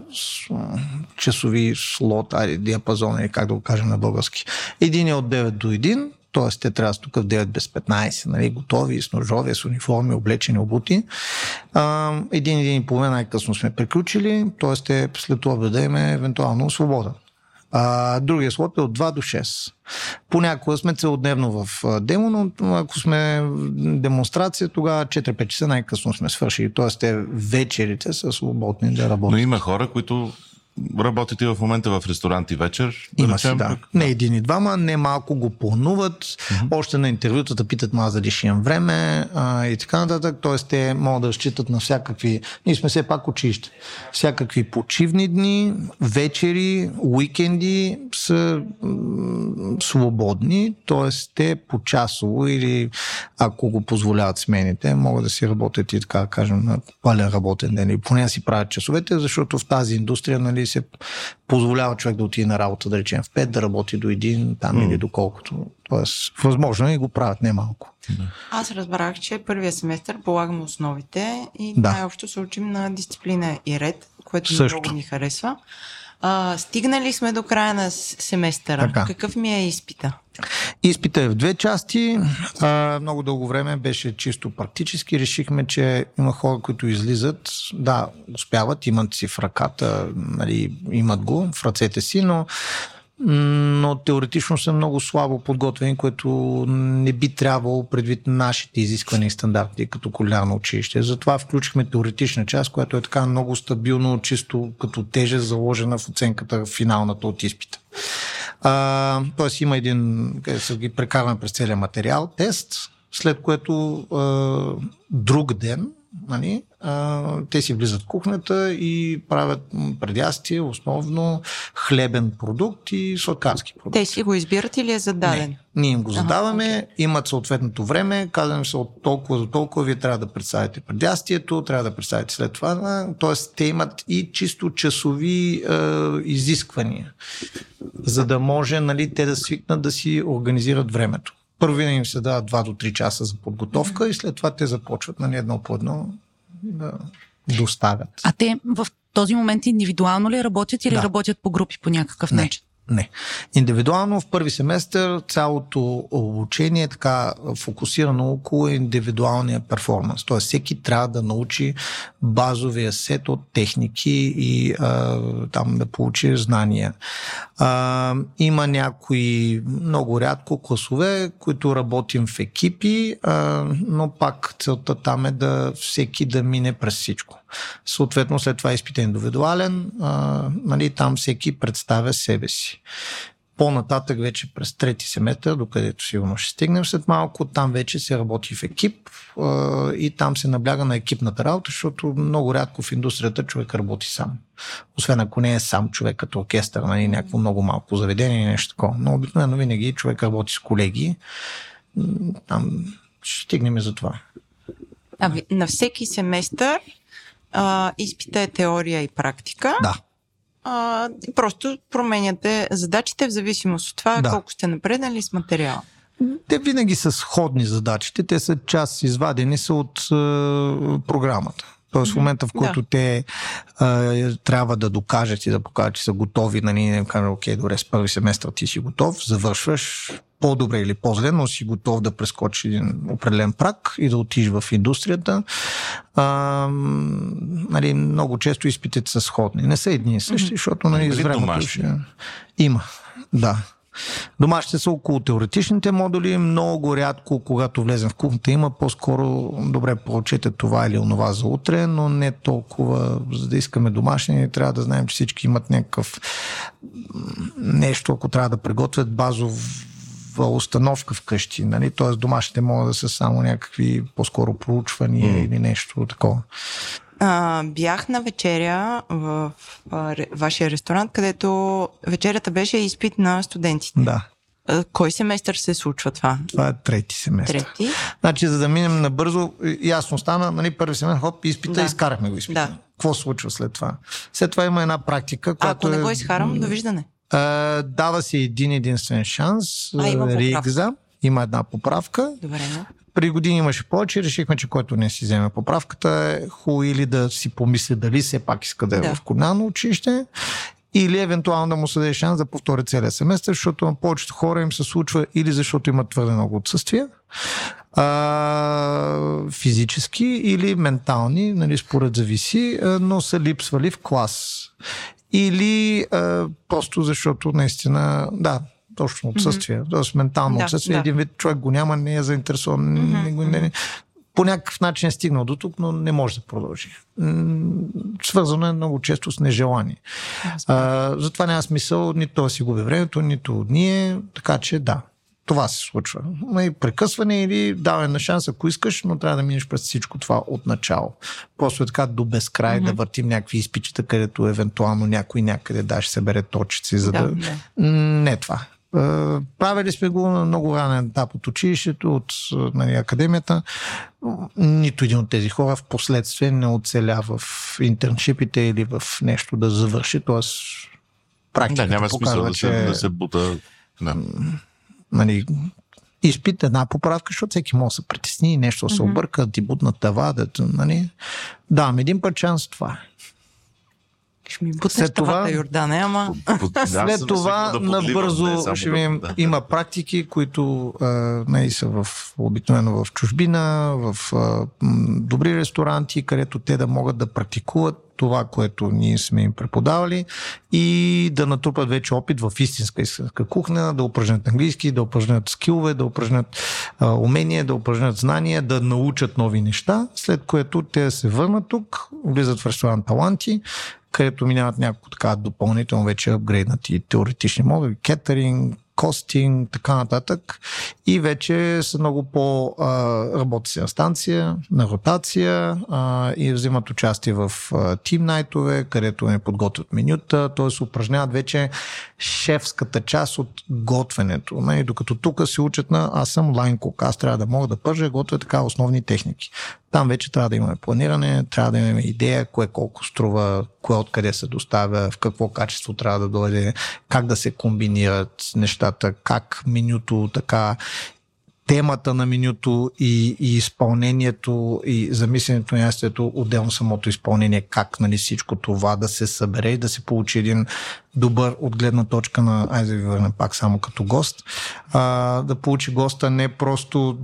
часови слот, айде, диапазон, или как да го кажем на български. Един е от 9 до 1, т.е. те трябва тук в 9 без 15, нали, готови, с ножове, с униформи, облечени, обути. Един, един и половина най-късно сме приключили, т.е. след това да имаме евентуално свобода. А, другия слот е от 2 до 6. Понякога сме целодневно в демо, но ако сме демонстрация, тогава 4-5 часа най-късно сме свършили. Тоест, те вечерите са свободни да работят. Но има хора, които работите в момента в ресторанти вечер? Има си, да. Не един и двама, не малко го плануват. Mm-hmm. Още на интервютата питат ма дали ще имам време а, и така нататък. Тоест те могат да разчитат на всякакви... Ние сме все пак училище. Всякакви почивни дни, вечери, уикенди са м- свободни. Тоест те по часово или ако го позволяват смените, могат да си работят и така да кажем на пълен работен ден. И поне си правят часовете, защото в тази индустрия нали, се позволява човек да отиде на работа, да речем в 5, да работи до един там mm. или доколкото. Тоест, възможно е и го правят не малко. Аз разбрах, че първия семестър полагаме основите и да. най-общо се учим на дисциплина и ред, което Също. много ни харесва. А, стигнали сме до края на семестъра. Така. Какъв ми е изпита? Изпита е в две части. А, много дълго време беше чисто практически. Решихме, че има хора, които излизат. Да, успяват, имат си в ръката, нали, имат го в ръцете си, но но теоретично са много слабо подготвени, което не би трябвало предвид нашите изисквания стандарти като кулинарно училище. Затова включихме теоретична част, която е така много стабилно, чисто като тежест заложена в оценката финалната от изпита. А, тоест има един, къде се ги прекарваме през целия материал, тест, след което а, друг ден нали, а, те си влизат в кухнята и правят предястие, основно хлебен продукт и сладкарски продукт. Те си го избират или е зададен? Не, ние им го задаваме, ага, okay. имат съответното време, казваме се от толкова до толкова, вие трябва да представите предястието, трябва да представите след това, т.е. те имат и чисто часови е, изисквания, за да може нали, те да свикнат да си организират времето. Винаги им се дава 2 до 3 часа за подготовка и след това те започват нали, едно по едно да доставят. А те в този момент индивидуално ли работят или да. работят по групи по някакъв Не. начин? Не. Индивидуално в първи семестър цялото обучение е така фокусирано около индивидуалния перформанс. Тоест всеки трябва да научи базовия сет от техники и а, там да получи знания. А, има някои много рядко класове, които работим в екипи, а, но пак целта там е да всеки да мине през всичко. Съответно, след това изпит е индивидуален, а, нали, там всеки представя себе си. По-нататък вече през трети семестър, докъдето сигурно ще стигнем след малко, там вече се работи в екип а, и там се набляга на екипната работа, защото много рядко в индустрията човек работи сам. Освен ако не е сам човек като оркестър, нали, някакво много малко заведение или нещо такова. Но обикновено винаги човек работи с колеги. Там ще стигнем за това. А на всеки семестър а, изпита е теория и практика. Да. А, просто променяте задачите в зависимост от това да. колко сте напреднали с материала. Те винаги са сходни задачите, те са част, извадени са от е, програмата. Тоест в момента, в който да. те а, трябва да докажат и да покажат, че са готови, нали, не кажа, окей, добре, с първи семестър ти си готов, завършваш по-добре или по-зле, но си готов да прескочиш един определен прак и да отиш в индустрията. А, нали, много често изпитите са сходни. Не са едни и същи, защото нали, с времето ще... Има, да. Домашните са около теоретичните модули, много рядко, когато влезем в кухнята, има по-скоро добре получете това или онова за утре, но не толкова, за да искаме домашни, трябва да знаем, че всички имат някакъв нещо, ако трябва да приготвят базов установка вкъщи, нали? т.е. домашните могат да са само някакви по-скоро проучвания mm. или нещо такова. А, бях на вечеря в а, ре, вашия ресторант, където вечерята беше изпит на студентите. Да. А, Кой семестър се случва това? Това е трети семестър. Трети? Значи, за да минем набързо, ясно стана, нали, първи семестър, хоп, изпита, Да. изкарахме го изпита. Да. Какво случва след това? След това има една практика, която ако не е, го изхарам, довиждане. а, дава се един единствен шанс. А, има а, поправка. Има една поправка. Добре, да. Преди години имаше повече, решихме, че който не си вземе поправката е хубаво или да си помисли дали все пак иска да е Да. в колониално училище, или евентуално да му се даде шанс да повтори целия семестър, защото на повечето хора им се случва или защото имат твърде много отсъствия, а, физически или ментални, нали, според зависи, но са липсвали в клас. Или а, просто защото наистина, да, точно отсъствие, mm-hmm. т.е. ментално Да, отсъствие. да. Един вид човек го няма, не е заинтересован, mm-hmm. не, го- не, по някакъв начин е стигнал до тук, но не може да продължи. Свързано е много често с нежелание. А, затова няма смисъл нито да си губи времето, нито ние, така че да. Това се случва. Нали, Прекъсване или даване на шанс, ако искаш, но трябва да минеш през всичко това от начало. Просто е така до безкрай mm-hmm. да въртим някакви изпичета, където евентуално някой някъде да ще събере точици, за Да, да... Не това. Е, Правили сме го на много ранен етап от училището, от е, нали, академията. Нито един от тези хора в последствие не оцеля в интерншипите или в нещо да завърши. Тоест, Да, практиката няма смисъл показва, да се, да се бута. Да. нали, изпит една поправка, защото всеки може да се притесни, нещо да се обърка, да ти бутна тава, да, нали. Давам един път шанс, това е. Ще ми бутнеш След това-. Йордане, ама... Под- да, След това да набързо не само ще видим, да. има практики, които а, не са в, обикновено в чужбина, в а, м, добри ресторанти, където те да могат да практикуват това, което ние сме им преподавали и да натрупат вече опит в истинска истинска кухня, да упражнят английски, да упражнят скилове, да упражнят а, умения, да упражнят знания, да научат нови неща, след което те се върнат тук, влизат в ресторант Таланти, където минават няколко така допълнително вече апгрейднати теоретични модули, кетеринг, костинг, така нататък. И вече са много по а, работи се на станция, на ротация а, и взимат участие в тим найтове, където не подготвят менюта, т.е. упражняват вече шефската част от готвенето. Нали, докато тук се учат на аз съм лайн кук, аз трябва да мога да пържа и готвя така основни техники. Там вече трябва да имаме планиране, трябва да имаме идея, кое колко струва, кое откъде се доставя, в какво качество трябва да дойде, как да се комбинират нещата, как менюто така темата на менюто и, и изпълнението и замисленето на ястието, отделно самото изпълнение, как нали, всичко това да се събере и да се получи един добър от гледна точка на, айде да ви върнем пак само като гост, а, да получи госта не просто,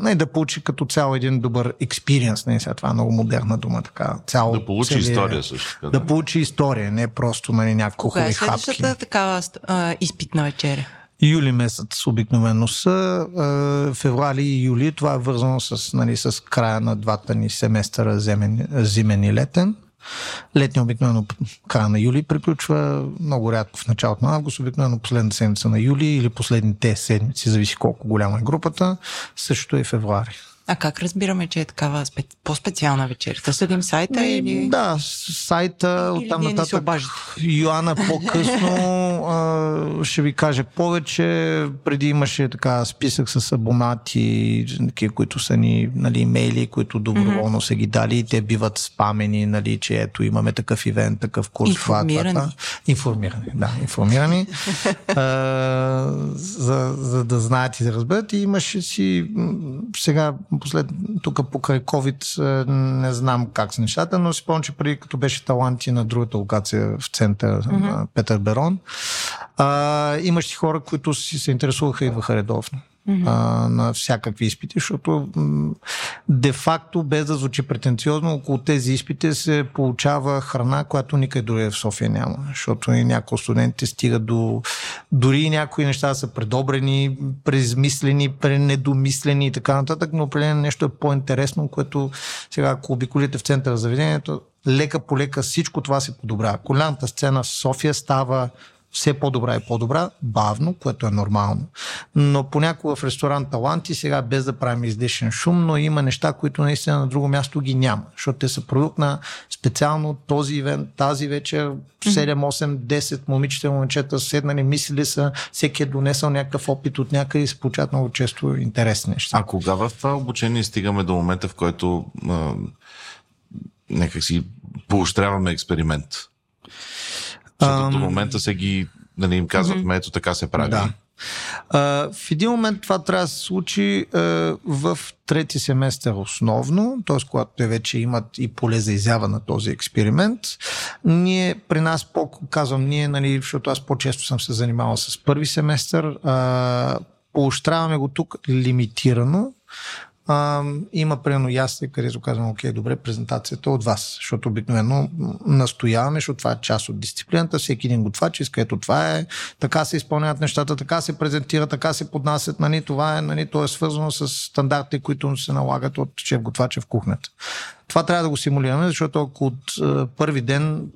не да получи като цяло един добър експириенс, не сега това е много модерна дума, така, цяло, Да получи целият- история също. така, Да получи история, не просто нали, някакво Кога е хубави хапки. следващата такава а, изпитна вечеря? Юли месец обикновено са. Февруали и юли това е вързано с, нали, с края на двата ни семестъра зимен, зимен и летен. Летния обикновено края на юли приключва, много рядко в началото на август, обикновено последната седмица на юли или последните седмици, зависи колко голяма е групата, също е февруари. А как разбираме, че е такава спе... по-специална вечеря? Да следим сайта или... Да, сайта, Или оттам нататък. Йоанна по-късно а, ще ви каже повече. Преди имаше така списък с абонати, които са ни нали, имейли, които доброволно са ги дали. и Те биват спамени, нали, че ето имаме такъв ивент, такъв курс. това, това, Информирани. това. Информирани, да, информирани. а, за, за да знаят и да разберат. И имаше си сега, послед, тук покрай COVID, е, не знам как са нещата, но си спомням, че преди като беше таланти на другата локация в център на Петър Берон, а, имаше хора, които си се интересуваха и идваха редовно. А, на всякакви изпити, защото де-факто, без да звучи претенциозно, около тези изпити се получава храна, която никъде другаде в София няма. Защото и някои от студентите стигат до... Дори някои неща са предобрени, презмислени, пренедомислени и така нататък, но определено нещо е по-интересно, което сега, ако обиколите в центъра заведението, лека по лека всичко това се подобрява. Колянната сцена в София става все по-добра и по-добра, бавно, което е нормално. Но понякога в ресторант Таланти, сега без да правим излишен шум, но има неща, които наистина на друго място ги няма, защото те са продукт на специално този ивент, тази вечер 7, 8, 10 момичета и момичета седнали, мислили са, всеки е донесъл някакъв опит от някъде и се получават много често интересни неща. А кога в това обучение стигаме до момента, в който а, някак си поощряваме експеримент? Защото до момента се ги, да не им казват, ето така се прави. Да. А, в един момент това трябва да се случи а, в трети семестър основно, т.е. когато те вече имат и поле за изява на този експеримент. Ние при нас, по, казвам ние, нали, защото аз по-често съм се занимавал с първи семестър, а, поощряваме го тук лимитирано, а, има примерно ясте, където казвам, окей, добре, презентацията е от вас, защото обикновено настояваме, защото това е част от дисциплината, всеки един готвач иска, ето това е, така се изпълняват нещата, така се презентира, така се поднасят, нали, това е, нали, то е свързано с стандарти, които се налагат от шеф готвача в кухнята. Това трябва да го симулираме, защото ако от е, първи ден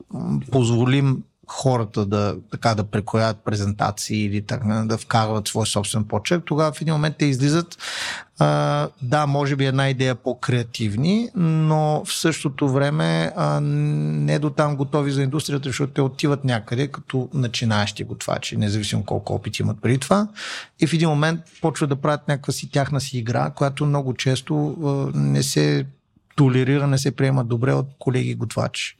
позволим хората да, така, да прекроят презентации или така, да вкарват свой собствен почерк, тогава в един момент те излизат а, да, може би една идея по-креативни, но в същото време а, не до там готови за индустрията, защото те отиват някъде като начинаещи готвачи, независимо колко опит имат преди това. И в един момент почват да правят някаква си тяхна си игра, която много често а, не се толерира, не се приема добре от колеги готвачи.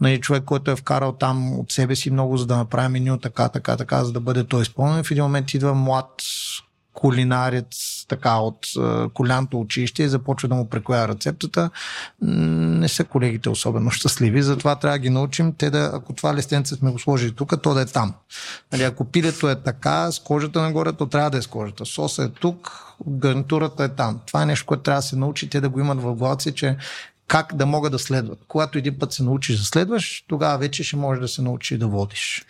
Нали, човек, който е вкарал там от себе си много, за да направи меню така, така, така, за да бъде той изпълнен. В един момент идва млад кулинарец така от е, колянто училище и започва да му прекоя рецептата, не са колегите особено щастливи, затова трябва да ги научим те да, ако това листенце сме го сложили тук, то да е там. Нали, ако пилето е така, с кожата нагоре, то трябва да е с кожата. Соса е тук, гарнитурата е там. Това е нещо, което трябва да се научи те да го имат в главата че как да могат да следват. Когато един път се научиш да следваш, тогава вече ще можеш да се научи да водиш.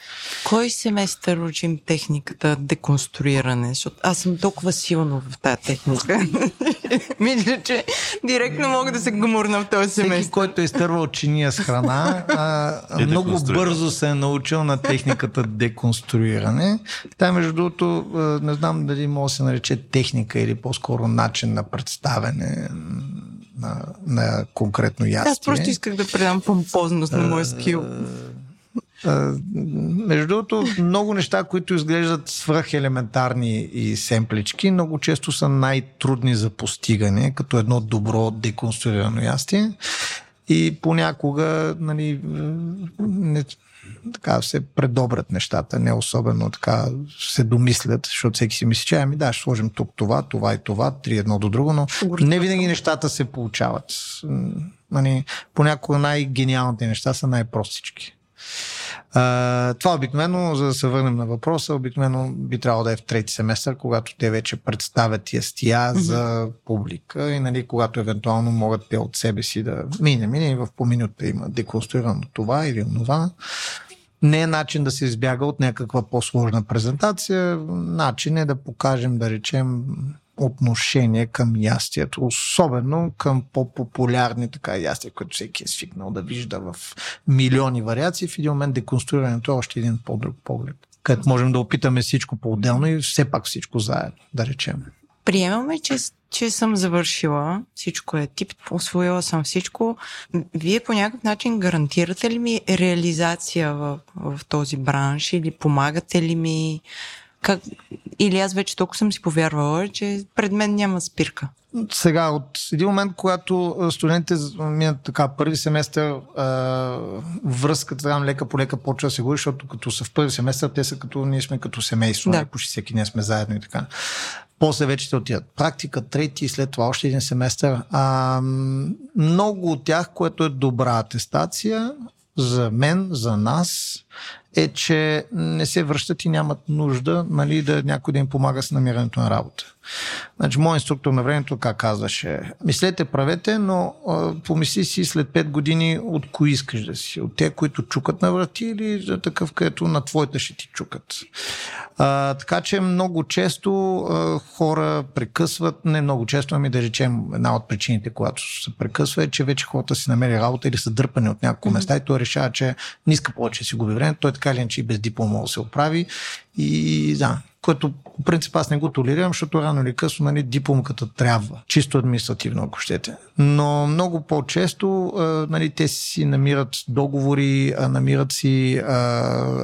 Кой семестър учим техниката деконструиране? Защото аз съм толкова силно в тази техника. Мисля, че директно мога да се гумурна в този семестър. Всеки, който е изтървал чиния с храна, а, е много бързо се е научил на техниката деконструиране. Та, между другото, не знам дали може да се нарече техника или по-скоро начин на представяне на, на конкретно ястие. Аз просто исках да предам помпозност на моя скил. Между другото, много неща, които изглеждат свръхелементарни и семплички, много често са най-трудни за постигане, като едно добро деконструирано ястие. И понякога нали, не, така се предобрят нещата, не особено така се домислят, защото всеки си мисли, че ами да, ще сложим тук това, това и това, три едно до друго, но не винаги нещата се получават. Нали, понякога най-гениалните неща са най-простички. Uh, това обикновено, за да се върнем на въпроса, обикновено би трябвало да е в трети семестър, когато те вече представят ястия mm-hmm. за публика и нали, когато евентуално могат те от себе си да мине, мине в по минута има деконструирано това или това. Не е начин да се избяга от някаква по-сложна презентация. Начин е да покажем, да речем, отношение към ястието, особено към по-популярни така ястия, които всеки е свикнал да вижда в милиони вариации. В един момент деконструирането е още един по-друг поглед, където можем да опитаме всичко по-отделно и все пак всичко заедно, да речем. Приемаме, че, че съм завършила, всичко е тип, освоила съм всичко. Вие по някакъв начин гарантирате ли ми реализация в, в този бранш или помагате ли ми как... Или аз вече толкова съм си повярвала, че пред мен няма спирка. Сега, от един момент, когато студентите минат така първи семестър, връзката там лека по лека почва да се говори, защото като са в първи семестър, те са като, ние сме като семейство, да. почти всеки ние сме заедно и така. После вече те отидат практика, трети и след това още един семестър. А, много от тях, което е добра атестация, за мен, за нас, е, че не се връщат и нямат нужда нали, да някой да им помага с намирането на работа. Значи, моят инструктор на времето как казваше, мислете, правете, но а, помисли си след 5 години от кои искаш да си. От те, които чукат на врати или за такъв, където на твоята ще ти чукат. А, така че много често а, хора прекъсват, не много често, ами да речем една от причините, когато се прекъсва е, че вече хората си намери работа или са дърпани от няколко места и той решава, че не иска повече да си губи време. Той така или иначе и без диплома да се оправи. И да, което по принцип аз не го толерирам, защото рано или късно нали, дипломката трябва. Чисто административно, ако щете. Но много по-често нали, те си намират договори, намират си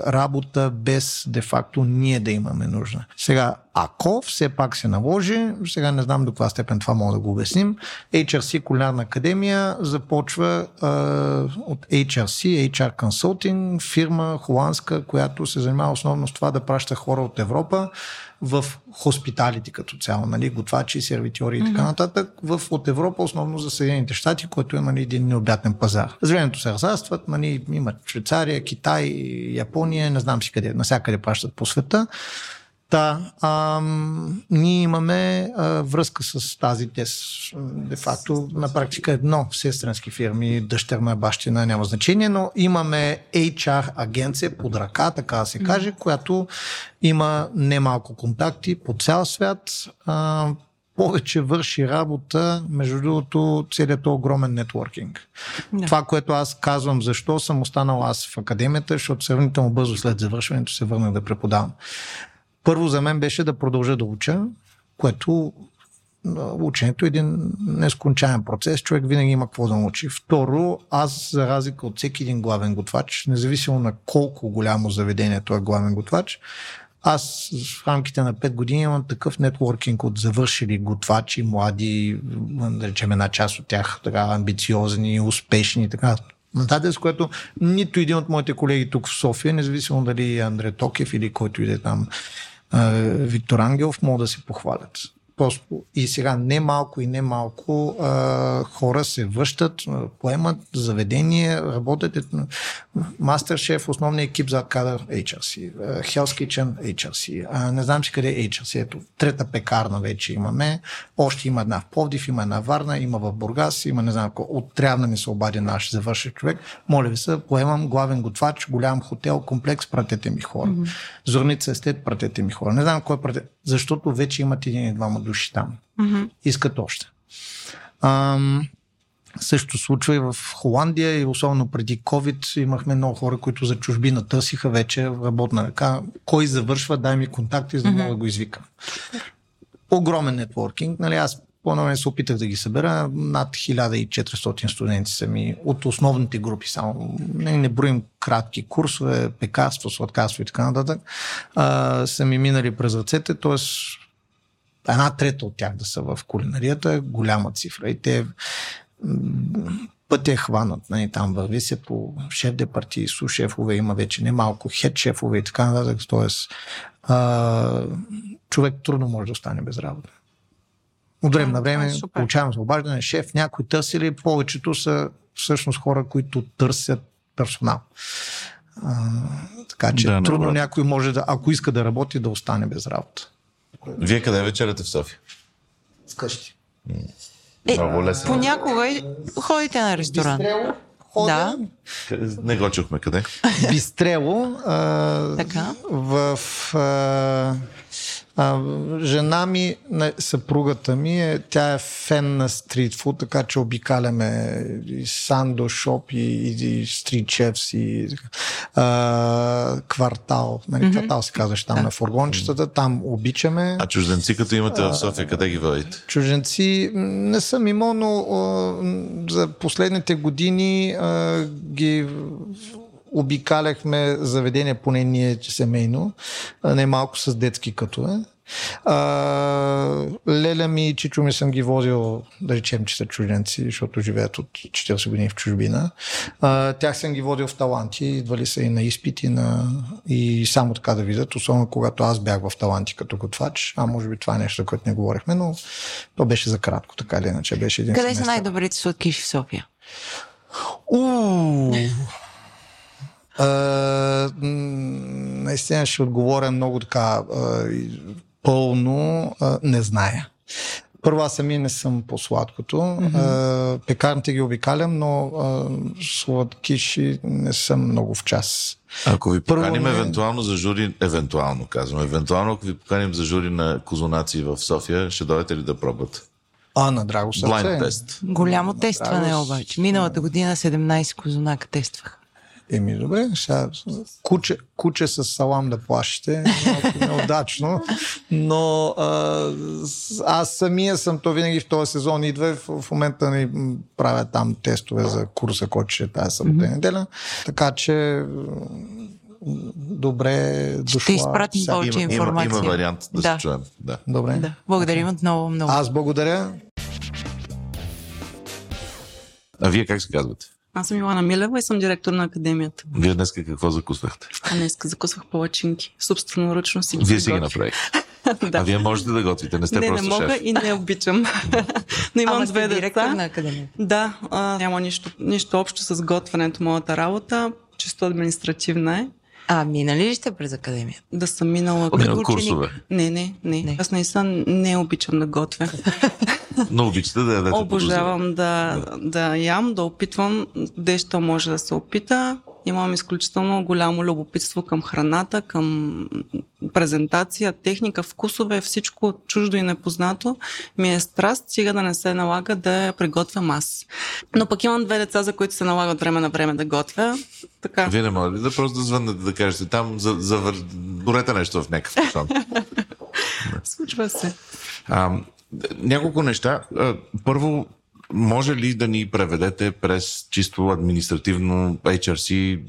работа без де-факто ние да имаме нужда. Сега, ако все пак се наложи, сега не знам до каква степен това мога да го обясним, HRC Кулинарна академия започва а, от HRC, HR Consulting, фирма холандска, която се занимава основно с това да праща хора от Европа в хоспиталите като цяло, нали, готвачи, сервитьори mm-hmm. и така нататък, в, от Европа, основно за Съединените щати, който е нали, един необятен пазар. За времето се разрастват, нали, имат Швейцария, Китай, Япония, не знам си къде, насякъде пращат по света. Да, а, ние имаме а, връзка с тази тез. Де факто, на практика едно сестренски фирми, дъщерна бащина, няма значение, но имаме HR агенция под ръка, така да се каже, която има немалко контакти по цял свят. А, повече върши работа, между другото, целият огромен нетворкинг. Да. Това, което аз казвам, защо съм останал аз в академията, защото сравнително бързо след завършването се върнах да преподавам. Първо за мен беше да продължа да уча, което ученето е един нескончаем процес. Човек винаги има какво да научи. Второ, аз, за разлика от всеки един главен готвач, независимо на колко голямо заведението е главен готвач, аз в рамките на 5 години имам такъв нетворкинг от завършили готвачи, млади, да речем една част от тях така амбициозни, успешни, така нататък, с което нито един от моите колеги тук в София, независимо дали е Андре Токев или който иде там, Виктор Ангелов могат да се похвалят. Просто и сега не малко и не малко а, хора се връщат, поемат заведение, работят. Мастер шеф, основният екип за кадър HRC, Hell's Kitchen HRC, а, не знам си къде е HRC, ето трета пекарна вече имаме, още има една в Повдив, има една в Варна, има в Бургас, има не знам какво, от трябва не се обади наш завършен човек. Моля ви се, поемам главен готвач, голям хотел, комплекс, пратете ми хора. Mm-hmm. Зорница естет, пратете ми хора. Не знам кой пратете, защото вече имат един и двама души там. Mm-hmm. Искат още. Ам, също случва и в Холандия и особено преди COVID имахме много хора, които за чужбина търсиха вече работна ръка. Кой завършва, дай ми контакти, за да мога да го извикам. Огромен нетворкинг. Нали, аз по се опитах да ги събера. Над 1400 студенти са ми от основните групи. Само не, не броим кратки курсове, пекарство, сладкарство и така нататък. А, са ми минали през ръцете, т.е една трета от тях да са в кулинарията голяма цифра. И те пътя е хванат. Нали, там върви се по шеф де партии, су шефове, има вече немалко хед шефове и така нататък. Тоест, човек трудно може да остане без работа. От време на време е получавам за обаждане, шеф, някой търси ли? Повечето са всъщност хора, които търсят персонал. А, така че да, трудно някой може да, ако иска да работи, да остане без работа. Вие къде вечеряте в София? Вкъщи. Е, Много лесно. Понякога ходите на ресторант. Бистрело, ходя. Да. Не го чухме къде. Бистрело. А, така. В а, а, жена ми, съпругата ми, е, тя е фен на стритфуд, така че обикаляме и сандо шоп и, и, и стрит шефс и а, квартал. Нали, mm-hmm. Квартал се казваш там да. на фургончетата, там обичаме. А чужденци, като имате в София, къде ги водите? Чужденци не съм имал, но а, за последните години а, ги обикаляхме заведения, поне ние семейно, не малко с детски катове. А, Леля ми и Чичо ми съм ги возил, да речем, че са чужденци, защото живеят от 40 години в чужбина. А, тях съм ги водил в таланти, идвали са и на изпити на... и само така да видят, особено когато аз бях в таланти като готвач, а може би това е нещо, което не говорихме, но то беше за кратко, така или иначе беше един Къде семестър. са най-добрите сладкиши в София? Уу, наистина ще отговоря много така а, пълно. А, не зная. Първо, аз самия не съм по сладкото. Mm-hmm. пекарните ги обикалям, но а, сладкиши не съм много в час. Ако ви поканим Първо, евентуално за жури, евентуално казвам, евентуално ако ви поканим за жури на козунаци в София, ще дойдете ли да пробвате? А, на драго сърце. Тест. Голямо тестване обаче. Миналата година 17 козунака тествах. Еми, добре, сега куче, куче с салам да плашите, малко неудачно, но а, аз самия съм, то винаги в този сезон идва, в, в момента ни правя там тестове за курса, който ще е тази събота mm-hmm. неделя, така че добре дошла. Ще изпратим повече Има, има, информация. има вариант да, Да. се чуем. Да. Добре. Да. Благодарим отново много. Аз благодаря. А вие как се казвате? Аз съм Илана Милева и съм директор на академията. Вие днес какво закусвахте? А днес закусвах палачинки. Собственоръчно си ги Вие си ги направихте. да. А вие можете да готвите, не сте не, не просто мога шеф. и не обичам. Но имам Ама две сте директор деца. на академията. Да, а, няма нищо, нищо общо с готвенето моята работа. Чисто административна е. А, минали ли сте през академията? Да съм минала... Като Минал ученик. курсове. Не, не, не, Не. не. Аз наистина не обичам да готвя. Но обичате да ядете Обожавам да, да ям, да опитвам. Дещо може да се опита. Имам изключително голямо любопитство към храната, към презентация, техника, вкусове, всичко чуждо и непознато. Ми е страст, стига да не се налага да приготвям аз. Но пък имам две деца, за които се налага от време на време да готвя. Така. Вие не може ли да просто да звъннете да кажете там, за, за, борете нещо в някакъв фасон? Случва се. А, няколко неща. Първо, може ли да ни преведете през чисто административно HRC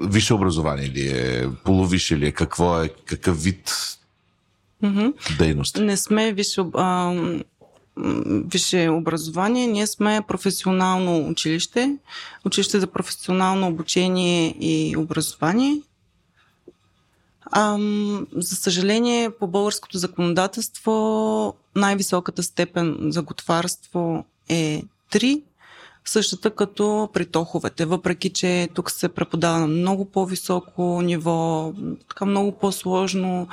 висше образование ли е, полувише ли е, какво е, какъв вид Мгм. дейност? Не сме висше, а, висше образование, ние сме професионално училище, училище за професионално обучение и образование. Ам, за съжаление, по българското законодателство най-високата степен за готварство е 3, същата като при тоховете, въпреки че тук се преподава на много по-високо ниво, така много по-сложно,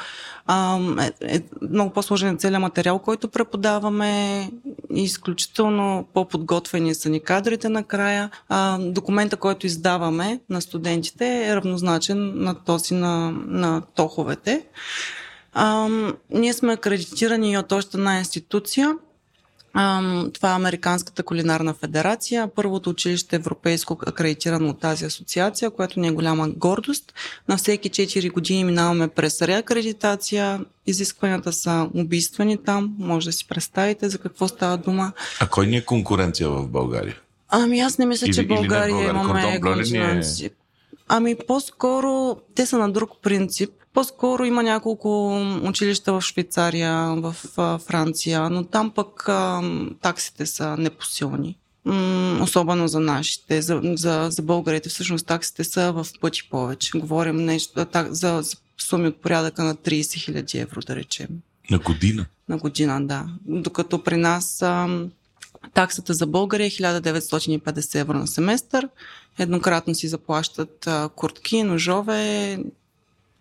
ам, е, е, много по-сложен е целият материал, който преподаваме, изключително по-подготвени са ни кадрите накрая. А, документа, който издаваме на студентите е равнозначен на този на, на тоховете. Ам, ние сме акредитирани от още една институция, Това е Американската кулинарна федерация, първото училище европейско акредитирано от тази асоциация, което ни е голяма гордост. На всеки 4 години минаваме през реакредитация. Изискванията са убийствени там. Може да си представите за какво става дума. А кой ни е конкуренция в България? Ами аз не мисля, Или- че България, България. имаме е? конкуренция. Ами по-скоро те са на друг принцип. По-скоро има няколко училища в Швейцария, в Франция, но там пък а, таксите са непосилни. М, особено за нашите, за, за, за българите. Всъщност таксите са в пъти повече. Говорим нещо, так, за, за суми от порядъка на 30 000 евро, да речем На година. на година, да. Докато при нас а, таксата за България е 1950 евро на семестър. Еднократно си заплащат а, куртки, ножове,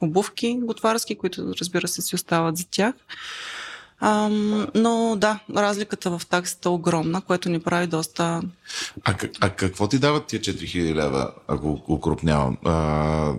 обувки готварски, които разбира се си остават за тях. А, но да, разликата в таксата е огромна, което ни прави доста... А, а какво ти дават тия 4000 лева, ако укрупнявам? А,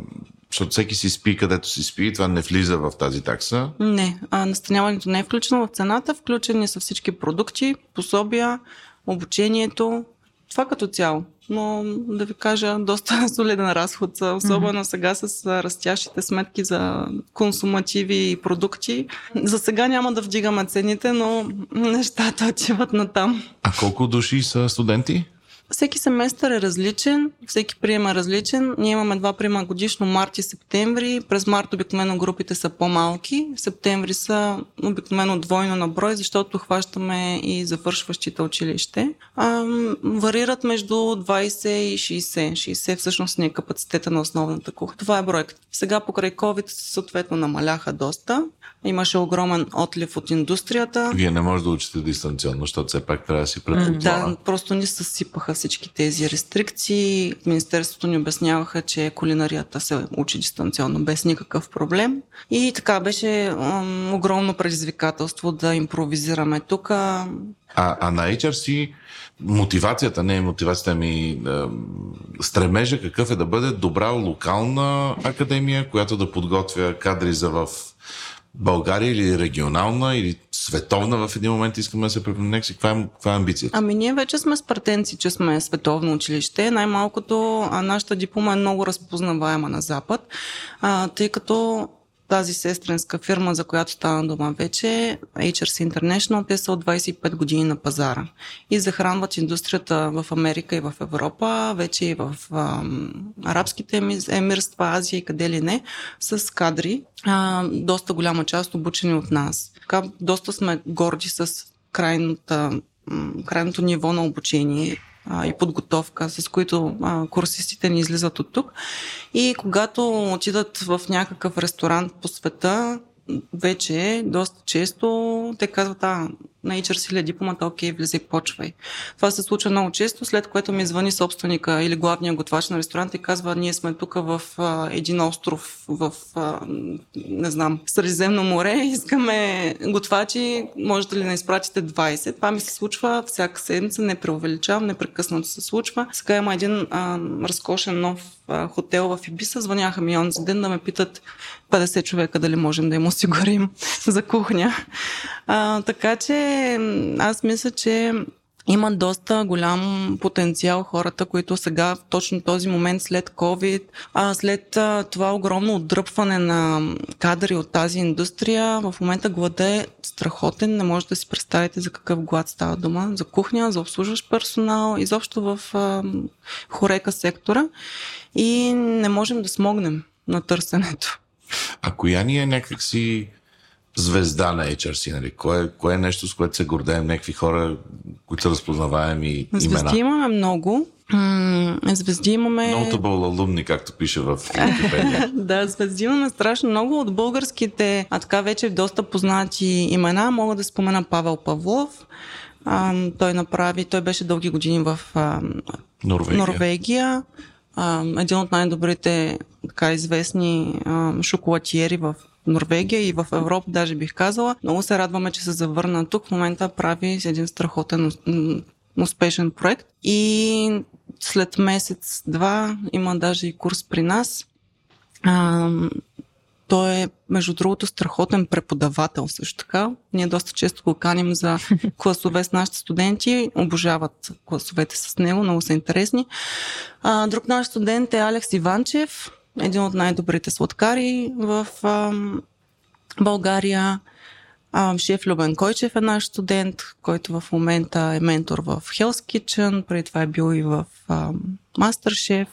защото всеки си спи където си спи, това не влиза в тази такса. Не, а, настаняването не е включено в цената, включени са всички продукти, пособия, обучението, това като цяло. Но да ви кажа, доста солиден разход, особено mm-hmm. сега с растящите сметки за консумативи и продукти. За сега няма да вдигаме цените, но нещата отиват на там. А колко души са студенти? Всеки семестър е различен, всеки прием е различен. Ние имаме два приема годишно, март и септември. През март обикновено групите са по-малки, в септември са обикновено двойно на брой, защото хващаме и завършващите училище. А, варират между 20 и 60. 60 всъщност ни е капацитета на основната кухня. Това е бройката. Сега покрай COVID съответно намаляха доста. Имаше огромен отлив от индустрията. Вие не може да учите дистанционно, защото все пак трябва да си пред Да, просто ни съсипаха всички тези рестрикции. Министерството ни обясняваха, че кулинарията се учи дистанционно без никакъв проблем. И така беше м- огромно предизвикателство да импровизираме тук. А, а на HRC мотивацията, не е мотивацията ми, е, стремежа какъв е да бъде добра локална академия, която да подготвя кадри за в България или регионална, или световна в един момент искаме да се препомнем. Каква е, каква е амбицията? Ами ние вече сме с претенции, че сме световно училище. Най-малкото нашата диплома е много разпознаваема на Запад, а, тъй като тази сестренска фирма, за която стана дума вече, HRC International, те са от 25 години на пазара и захранват индустрията в Америка и в Европа, вече и в а, арабските емирства, Азия и къде ли не, с кадри, а, доста голяма част обучени от нас. Така, доста сме горди с крайната, крайното ниво на обучение а, и подготовка, с които а, курсистите ни излизат от тук. И когато отидат в някакъв ресторант по света, вече доста често те казват, а, на HRC ли дипломата, окей, влизай, почвай. Това се случва много често, след което ми звъни собственика или главния готвач на ресторанта и казва, ние сме тук в а, един остров в, а, не знам, Средиземно море, искаме готвачи, можете ли да изпратите 20. Това ми се случва всяка седмица, не преувеличавам, непрекъснато се случва. Сега има един а, разкошен нов хотел в Ибиса, звъняха ми онзи ден да ме питат 50 човека дали можем да им осигурим за кухня. А, така че аз мисля, че има доста голям потенциал хората, които сега в точно този момент след COVID, а след това огромно отдръпване на кадри от тази индустрия, в момента глада е страхотен. Не можете да си представите за какъв глад става дума. За кухня, за обслужващ персонал, изобщо в а, хорека сектора. И не можем да смогнем на търсенето. А коя ни е някакси звезда на HRC, нали? Кое, кое е нещо, с което се гордеем някакви хора, които са разпознаваеми Звезди имена? Звезди имаме много. Звезди имаме... Notable алумни, както пише в Wikipedia. да, звезди имаме страшно много от българските, а така вече доста познати имена. Мога да спомена Павел Павлов. А, той направи, той беше дълги години в а, Норвегия. Норвегия. А, един от най-добрите така известни а, шоколатиери в Норвегия и в Европа, даже бих казала. Много се радваме, че се завърна тук. В момента прави един страхотен успешен проект. И след месец-два има даже и курс при нас. А, той е, между другото, страхотен преподавател също така. Ние доста често го каним за класове с нашите студенти. Обожават класовете с него, много са интересни. А, друг наш студент е Алекс Иванчев един от най-добрите сладкари в а, България. А, шеф Любен Койчев е наш студент, който в момента е ментор в Hell's Kitchen, преди това е бил и в а, Masterchef.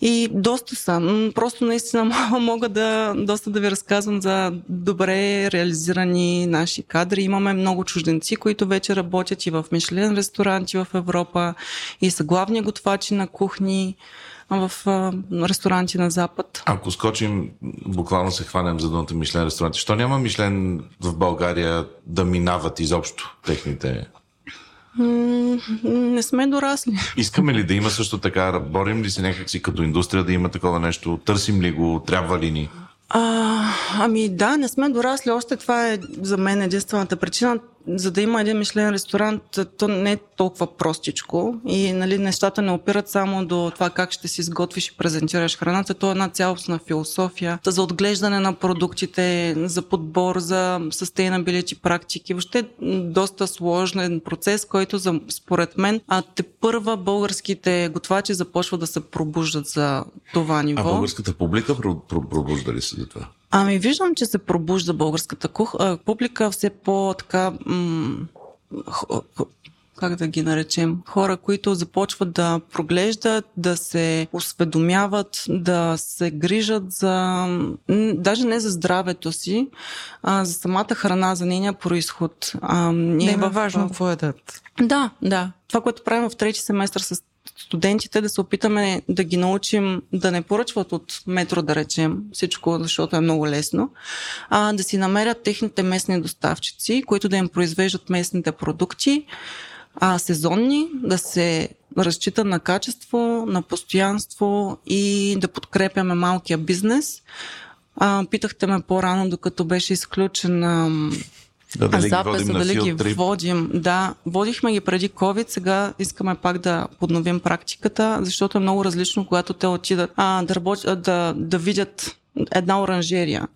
И доста са. Просто наистина мога да доста да ви разказвам за добре реализирани наши кадри. Имаме много чужденци, които вече работят и в Мишлен ресторанти в Европа и са главни готвачи на кухни в а, ресторанти на Запад. Ако скочим, буквално се хванем за думата Мишлен ресторанти, що няма Мишлен в България да минават изобщо техните не сме дорасли. Искаме ли да има също така, борим ли се някакси като индустрия да има такова нещо, търсим ли го, трябва ли ни? А, ами да, не сме дорасли. Още това е за мен единствената причина за да има един мишлен ресторант, то не е толкова простичко и нали, нещата не опират само до това как ще си изготвиш и презентираш храната. То е една цялостна философия за отглеждане на продуктите, за подбор, за sustainability практики. Въобще доста сложен процес, който за, според мен, а те първа българските готвачи започват да се пробуждат за това ниво. А българската публика пробужда ли се за това? Ами виждам, че се пробужда българската кух... публика все по-така м- как да ги наречем, хора, които започват да проглеждат, да се осведомяват, да се грижат за, даже не за здравето си, а за самата храна, за нейния происход. А, ние не е важно какво едат. Да, да. Това, което правим в трети семестър с студентите да се опитаме да ги научим да не поръчват от метро, да речем, всичко, защото е много лесно, а да си намерят техните местни доставчици, които да им произвеждат местните продукти, а сезонни, да се разчита на качество, на постоянство и да подкрепяме малкия бизнес. А, питахте ме по-рано, докато беше изключен Да, дали ги записа, дали ги трип? водим. Да, водихме ги преди COVID, сега искаме пак да подновим практиката, защото е много различно, когато те отидат а, да, работят, да, да видят една оранжерия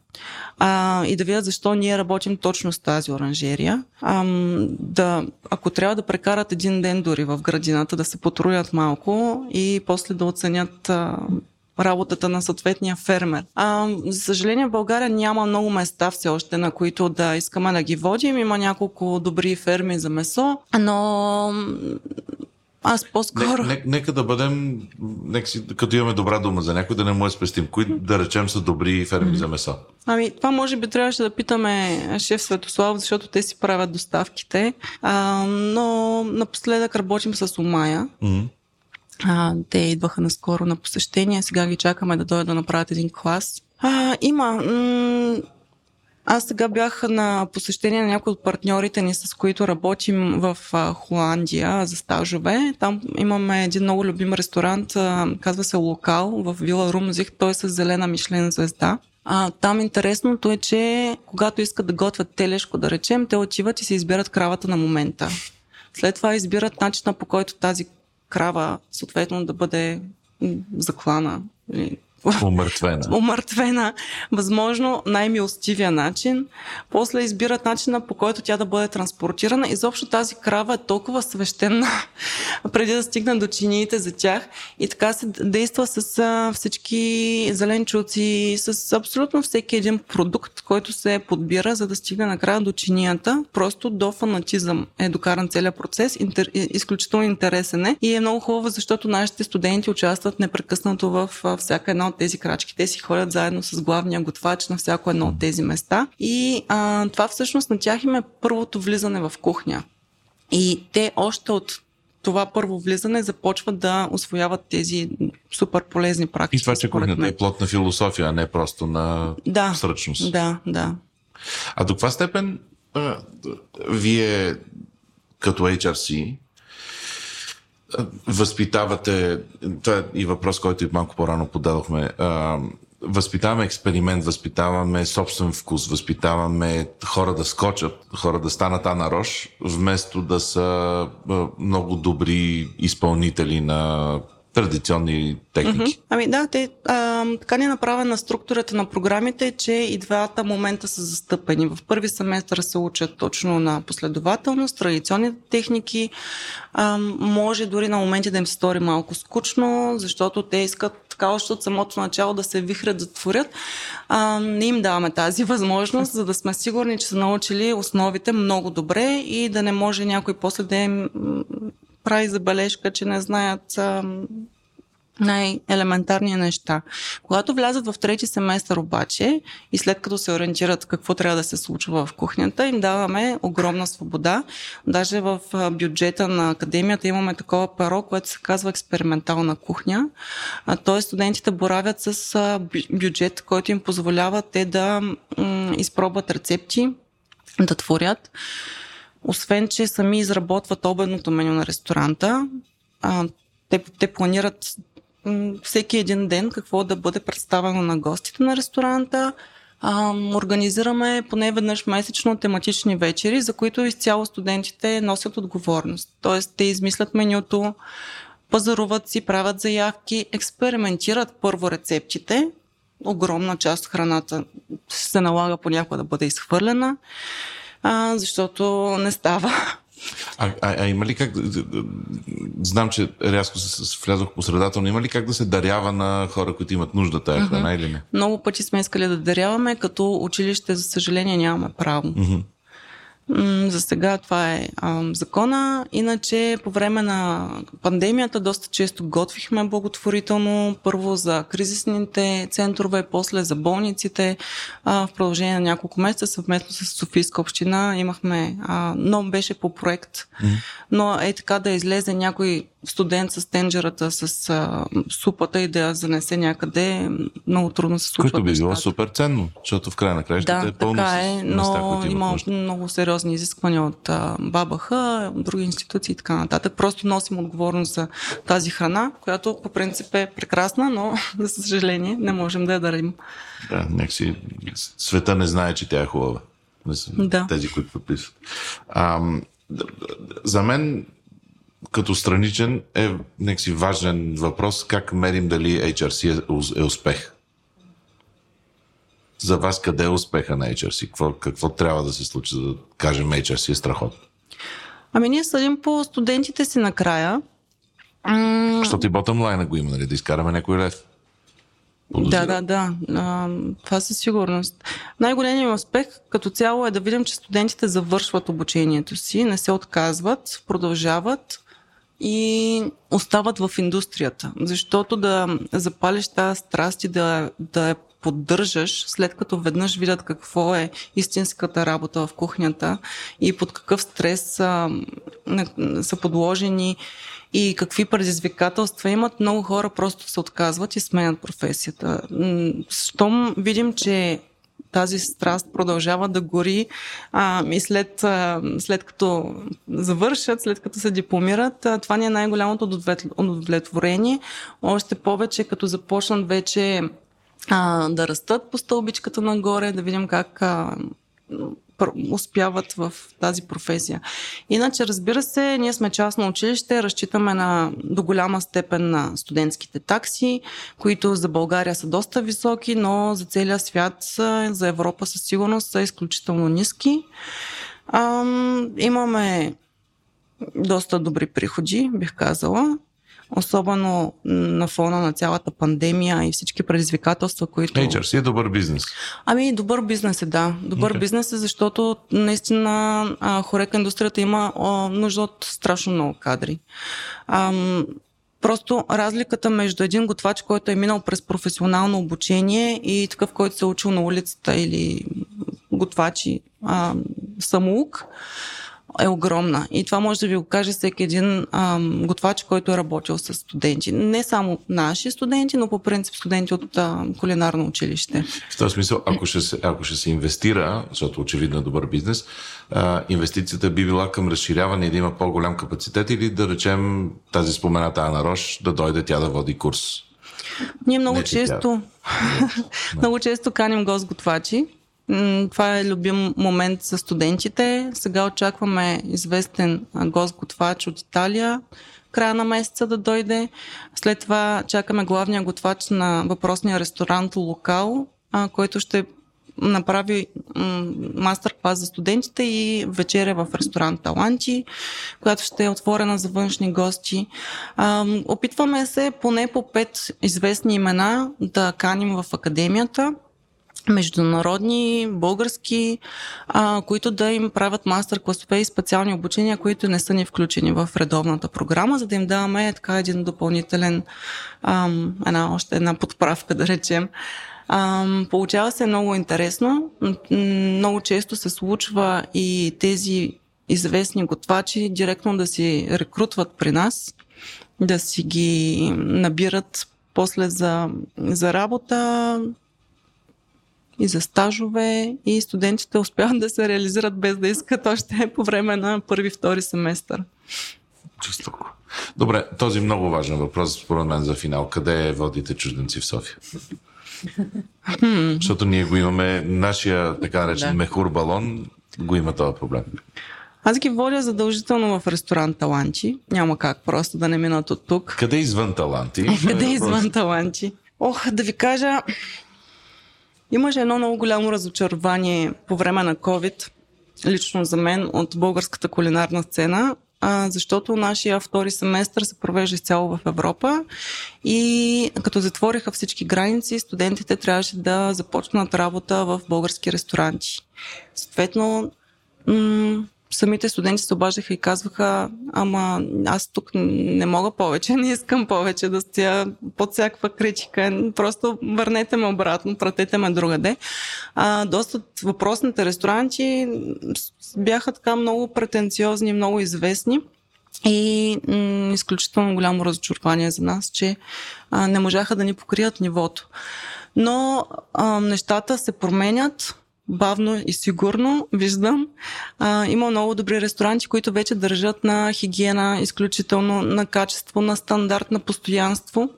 а, и да видят защо ние работим точно с тази оранжерия. А, да, ако трябва да прекарат един ден дори в градината, да се потрудят малко и после да оценят а, работата на съответния фермер. А, за съжаление, в България няма много места все още, на които да искаме да ги водим. Има няколко добри ферми за месо, но аз по-скоро... Не, не, нека да бъдем, нека си, като имаме добра дума за някой, да не му я спестим. Кои, да речем, са добри ферми за месо? Ами, това може би трябваше да питаме шеф Светослав, защото те си правят доставките. А, но напоследък работим с Умая. М. А, те идваха наскоро на посещение, сега ги чакаме да дойдат да направят един клас. А, има. Аз сега бях на посещение на някои от партньорите ни, с които работим в Холандия за стажове. Там имаме един много любим ресторант, казва се Локал в Вила Румзих. Той е с зелена Мишлен звезда. А, там интересното е, че когато искат да готвят телешко, да речем, те отиват и се избират кравата на момента. След това избират начина по който тази крава съответно да бъде заклана. Умъртвена. умъртвена, възможно най-милостивия начин. После избират начина по който тя да бъде транспортирана. Изобщо тази крава е толкова свещена преди да стигне до чиниите за тях. И така се действа с всички зеленчуци, с абсолютно всеки един продукт, който се подбира, за да стигне накрая до чинията. Просто до фанатизъм е докаран целият процес. Интер, изключително интересен е. И е много хубаво, защото нашите студенти участват непрекъснато в всяка една от тези крачки. Те си ходят заедно с главния готвач на всяко едно от тези места. И а, това всъщност на тях им е първото влизане в кухня. И те още от това първо влизане започват да освояват тези супер полезни практики. И това, че кухнята е плод на философия, а не просто на Да. сръчност. Да, да. А до каква степен а, вие като HRC възпитавате, това е и въпрос, който и малко по-рано подадохме, възпитаваме експеримент, възпитаваме собствен вкус, възпитаваме хора да скочат, хора да станат Ана Рош, вместо да са много добри изпълнители на традиционни техники. Ами да, те, а, така ни е направена структурата на програмите, че и двата момента са застъпени. В първи семестър се учат точно на последователност, традиционните техники. А, може дори на моменти да им се стори малко скучно, защото те искат така още от самото начало да се вихрят, да творят. А, не им даваме тази възможност, за да сме сигурни, че са научили основите много добре и да не може някой после да им прави забележка, че не знаят най-елементарни неща. Когато влязат в трети семестър обаче и след като се ориентират какво трябва да се случва в кухнята, им даваме огромна свобода. Даже в бюджета на академията имаме такова перо, което се казва експериментална кухня. Тоест студентите боравят с бюджет, който им позволява те да изпробват рецепти, да творят. Освен, че сами изработват обедното меню на ресторанта, а, те, те планират всеки един ден какво да бъде представено на гостите на ресторанта. А, организираме поне веднъж месечно тематични вечери, за които изцяло студентите носят отговорност. Тоест, те измислят менюто, пазаруват си, правят заявки, експериментират първо рецептите. Огромна част от храната се налага понякога да бъде изхвърлена, а, защото не става. А, а, а има ли как... Знам, че рязко влязох по средата, но има ли как да се дарява на хора, които имат нужда тая храна или не? Много пъти сме искали да даряваме, като училище, за съжаление, нямаме право. Мгм. За сега това е а, закона. Иначе по време на пандемията доста често готвихме благотворително. Първо за кризисните центрове, после за болниците. А, в продължение на няколко месеца съвместно с Софийска община имахме, а, но беше по проект. Но е така да излезе някой студент с тенджерата, с а, супата и да я занесе някъде, много трудно се случва. Което би било супер ценно, защото в края на краищата Да, е пълно така е, места, но имат има нужда. много сериозни изисквания от а, БАБХ, други институции и така нататък. Просто носим отговорност за тази храна, която по принцип е прекрасна, но за съжаление не можем да я дарим. Да, някакси света не знае, че тя е хубава. Да. Тези, които подписват. Д- за мен, като страничен, е някакси важен въпрос как мерим дали HRC е, е успех. За вас къде е успеха на HRC? Какво, какво трябва да се случи, за да кажем HRC е страхотно? Ами ние съдим по студентите си накрая. Защото и ботъм лайна го има, нали? Да изкараме някой лев. Да, Подозирам. да, да. А, това със сигурност. Най-големият успех като цяло е да видим, че студентите завършват обучението си, не се отказват, продължават и остават в индустрията. Защото да запалиш тази страст и да, да я поддържаш, след като веднъж видят какво е истинската работа в кухнята и под какъв стрес са, са подложени и какви предизвикателства имат, много хора просто се отказват и сменят професията. Щом видим, че тази страст продължава да гори а, и след, а, след като завършат, след като се дипломират, а, това ни е най-голямото удовлет- удовлетворение. Още повече, като започнат вече а, да растат по стълбичката нагоре, да видим как а, успяват в тази професия. Иначе, разбира се, ние сме частно училище, разчитаме на, до голяма степен на студентските такси, които за България са доста високи, но за целия свят, за Европа със сигурност са изключително ниски. Ам, имаме доста добри приходи, бих казала. Особено на фона на цялата пандемия и всички предизвикателства, които... HRC е добър бизнес. Ами, добър бизнес е, да. Добър okay. бизнес е, защото наистина а, хорека индустрията има а, нужда от страшно много кадри. Ам, просто разликата между един готвач, който е минал през професионално обучение и такъв, който се е учил на улицата или готвачи а, самоук, е огромна. И това може да ви го каже всеки един ам, готвач, който е работил с студенти. Не само наши студенти, но по принцип студенти от а, кулинарно училище. В този смисъл, ако ще се, ако ще се инвестира, защото очевидно е добър бизнес, а, инвестицията би била към разширяване и да има по-голям капацитет или да речем тази спомената Ана Рош да дойде тя да води курс. Ние много Не, че тя- често, много често каним гост-готвачи. Това е любим момент за студентите. Сега очакваме известен гост-готвач от Италия края на месеца да дойде. След това чакаме главния готвач на въпросния ресторант Локал, който ще направи мастер-клас за студентите и вечеря в ресторант Таланти, която ще е отворена за външни гости. Опитваме се поне по пет известни имена да каним в академията международни, български, а, които да им правят мастер-класове и специални обучения, които не са ни включени в редовната програма, за да им даваме така един допълнителен, ам, една, още една подправка, да речем. Ам, получава се много интересно. Много често се случва и тези известни готвачи директно да си рекрутват при нас, да си ги набират после за, за работа, и за стажове и студентите успяват да се реализират без да искат още по време на първи-втори семестър. Жестоко. Добре, този много важен въпрос, според мен, за финал. Къде водите чужденци в София? Защото ние го имаме, нашия така наречен Да. мехур балон го има този проблем. Аз ги водя задължително в ресторант Таланчи. Няма как просто да не минат от тук. Къде извън таланти? Къде Е, извън Таланчи? Ох, да ви кажа, имаше едно много голямо разочарование по време на COVID, лично за мен, от българската кулинарна сцена, защото нашия втори семестър се провежда изцяло в Европа и като затвориха всички граници, студентите трябваше да започнат работа в български ресторанти. Съответно, самите студенти се обаждаха и казваха, ама аз тук не мога повече, не искам повече да стоя под всякаква критика, просто върнете ме обратно, пратете ме другаде. А, доста въпросните ресторанти бяха така много претенциозни, много известни. И м- изключително голямо разочарование за нас, че а, не можаха да ни покрият нивото. Но а, нещата се променят бавно и сигурно, виждам. А, има много добри ресторанти, които вече държат на хигиена, изключително на качество, на стандарт, на постоянство.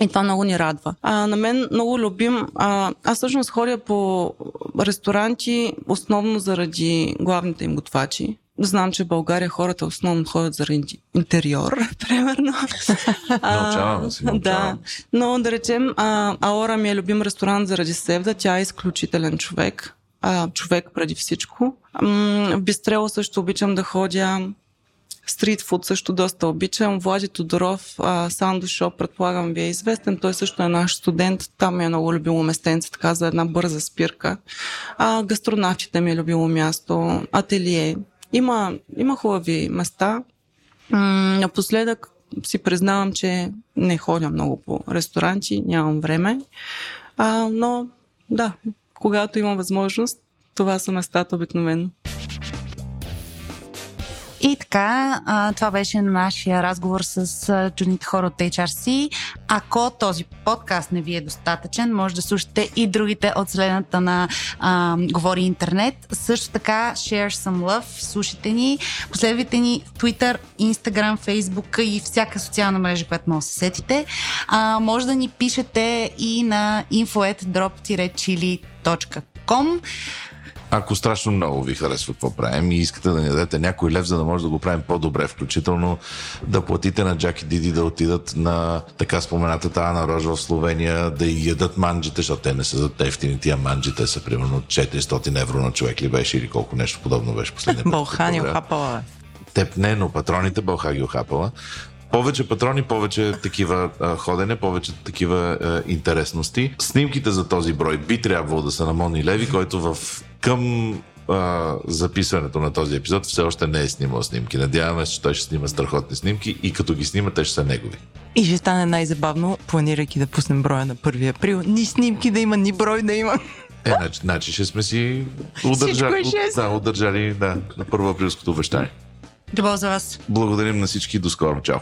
И това много ни радва. А, на мен много любим. А, аз всъщност ходя по ресторанти, основно заради главните им готвачи. Знам, че в България хората основно ходят заради интериор, примерно. Научаваме се, Да, но да речем, а, Аора ми е любим ресторант заради Севда. Тя е изключителен човек. А, човек преди всичко. М, в Бистрело също обичам да ходя. Стрит фуд също доста обичам. Влади Тодоров, Сандо Шоп, предполагам ви е известен. Той също е наш студент. Там ми е много любимо местенце, така за една бърза спирка. А, гастронавтите ми е любимо място. Ателие. Има, има хубави места. Напоследък си признавам, че не ходя много по ресторанти, нямам време. А, но да, когато имам възможност, това са местата обикновено. И така, това беше нашия разговор с чудните хора от HRC. Ако този подкаст не ви е достатъчен, може да слушате и другите от следната на а, Говори Интернет. Също така, share some love, слушайте ни, последвайте ни в Twitter, Instagram, Facebook и всяка социална мрежа, която може да се сетите. А, може да ни пишете и на info.drop-chili.com Ако страшно много ви харесва какво правим и искате да ни дадете някой лев, за да може да го правим по-добре, включително да платите на Джак и Диди да отидат на така споменатата Ана Рож в Словения, да и ядат манджите, защото те не са за ефтини тия манджи, те са примерно 400 евро на човек ли беше или колко нещо подобно беше последния път. Балхани, охапала. Теб не, но патроните Бълха ги охапала. Повече патрони, повече такива а, ходене, повече такива а, интересности. Снимките за този брой би трябвало да са на Мони Леви, който в към а, записването на този епизод все още не е снимал снимки. Надяваме се, че той ще снима страхотни снимки и като ги снима, те ще са негови. И ще стане най-забавно, планирайки да пуснем броя на 1 април. Ни снимки да има, ни брой да има. Е, значи, значи ще сме си удържали, е да, удържали да, на първо априлското обещание. Добро за вас. Благодарим на всички. До скоро. Чао.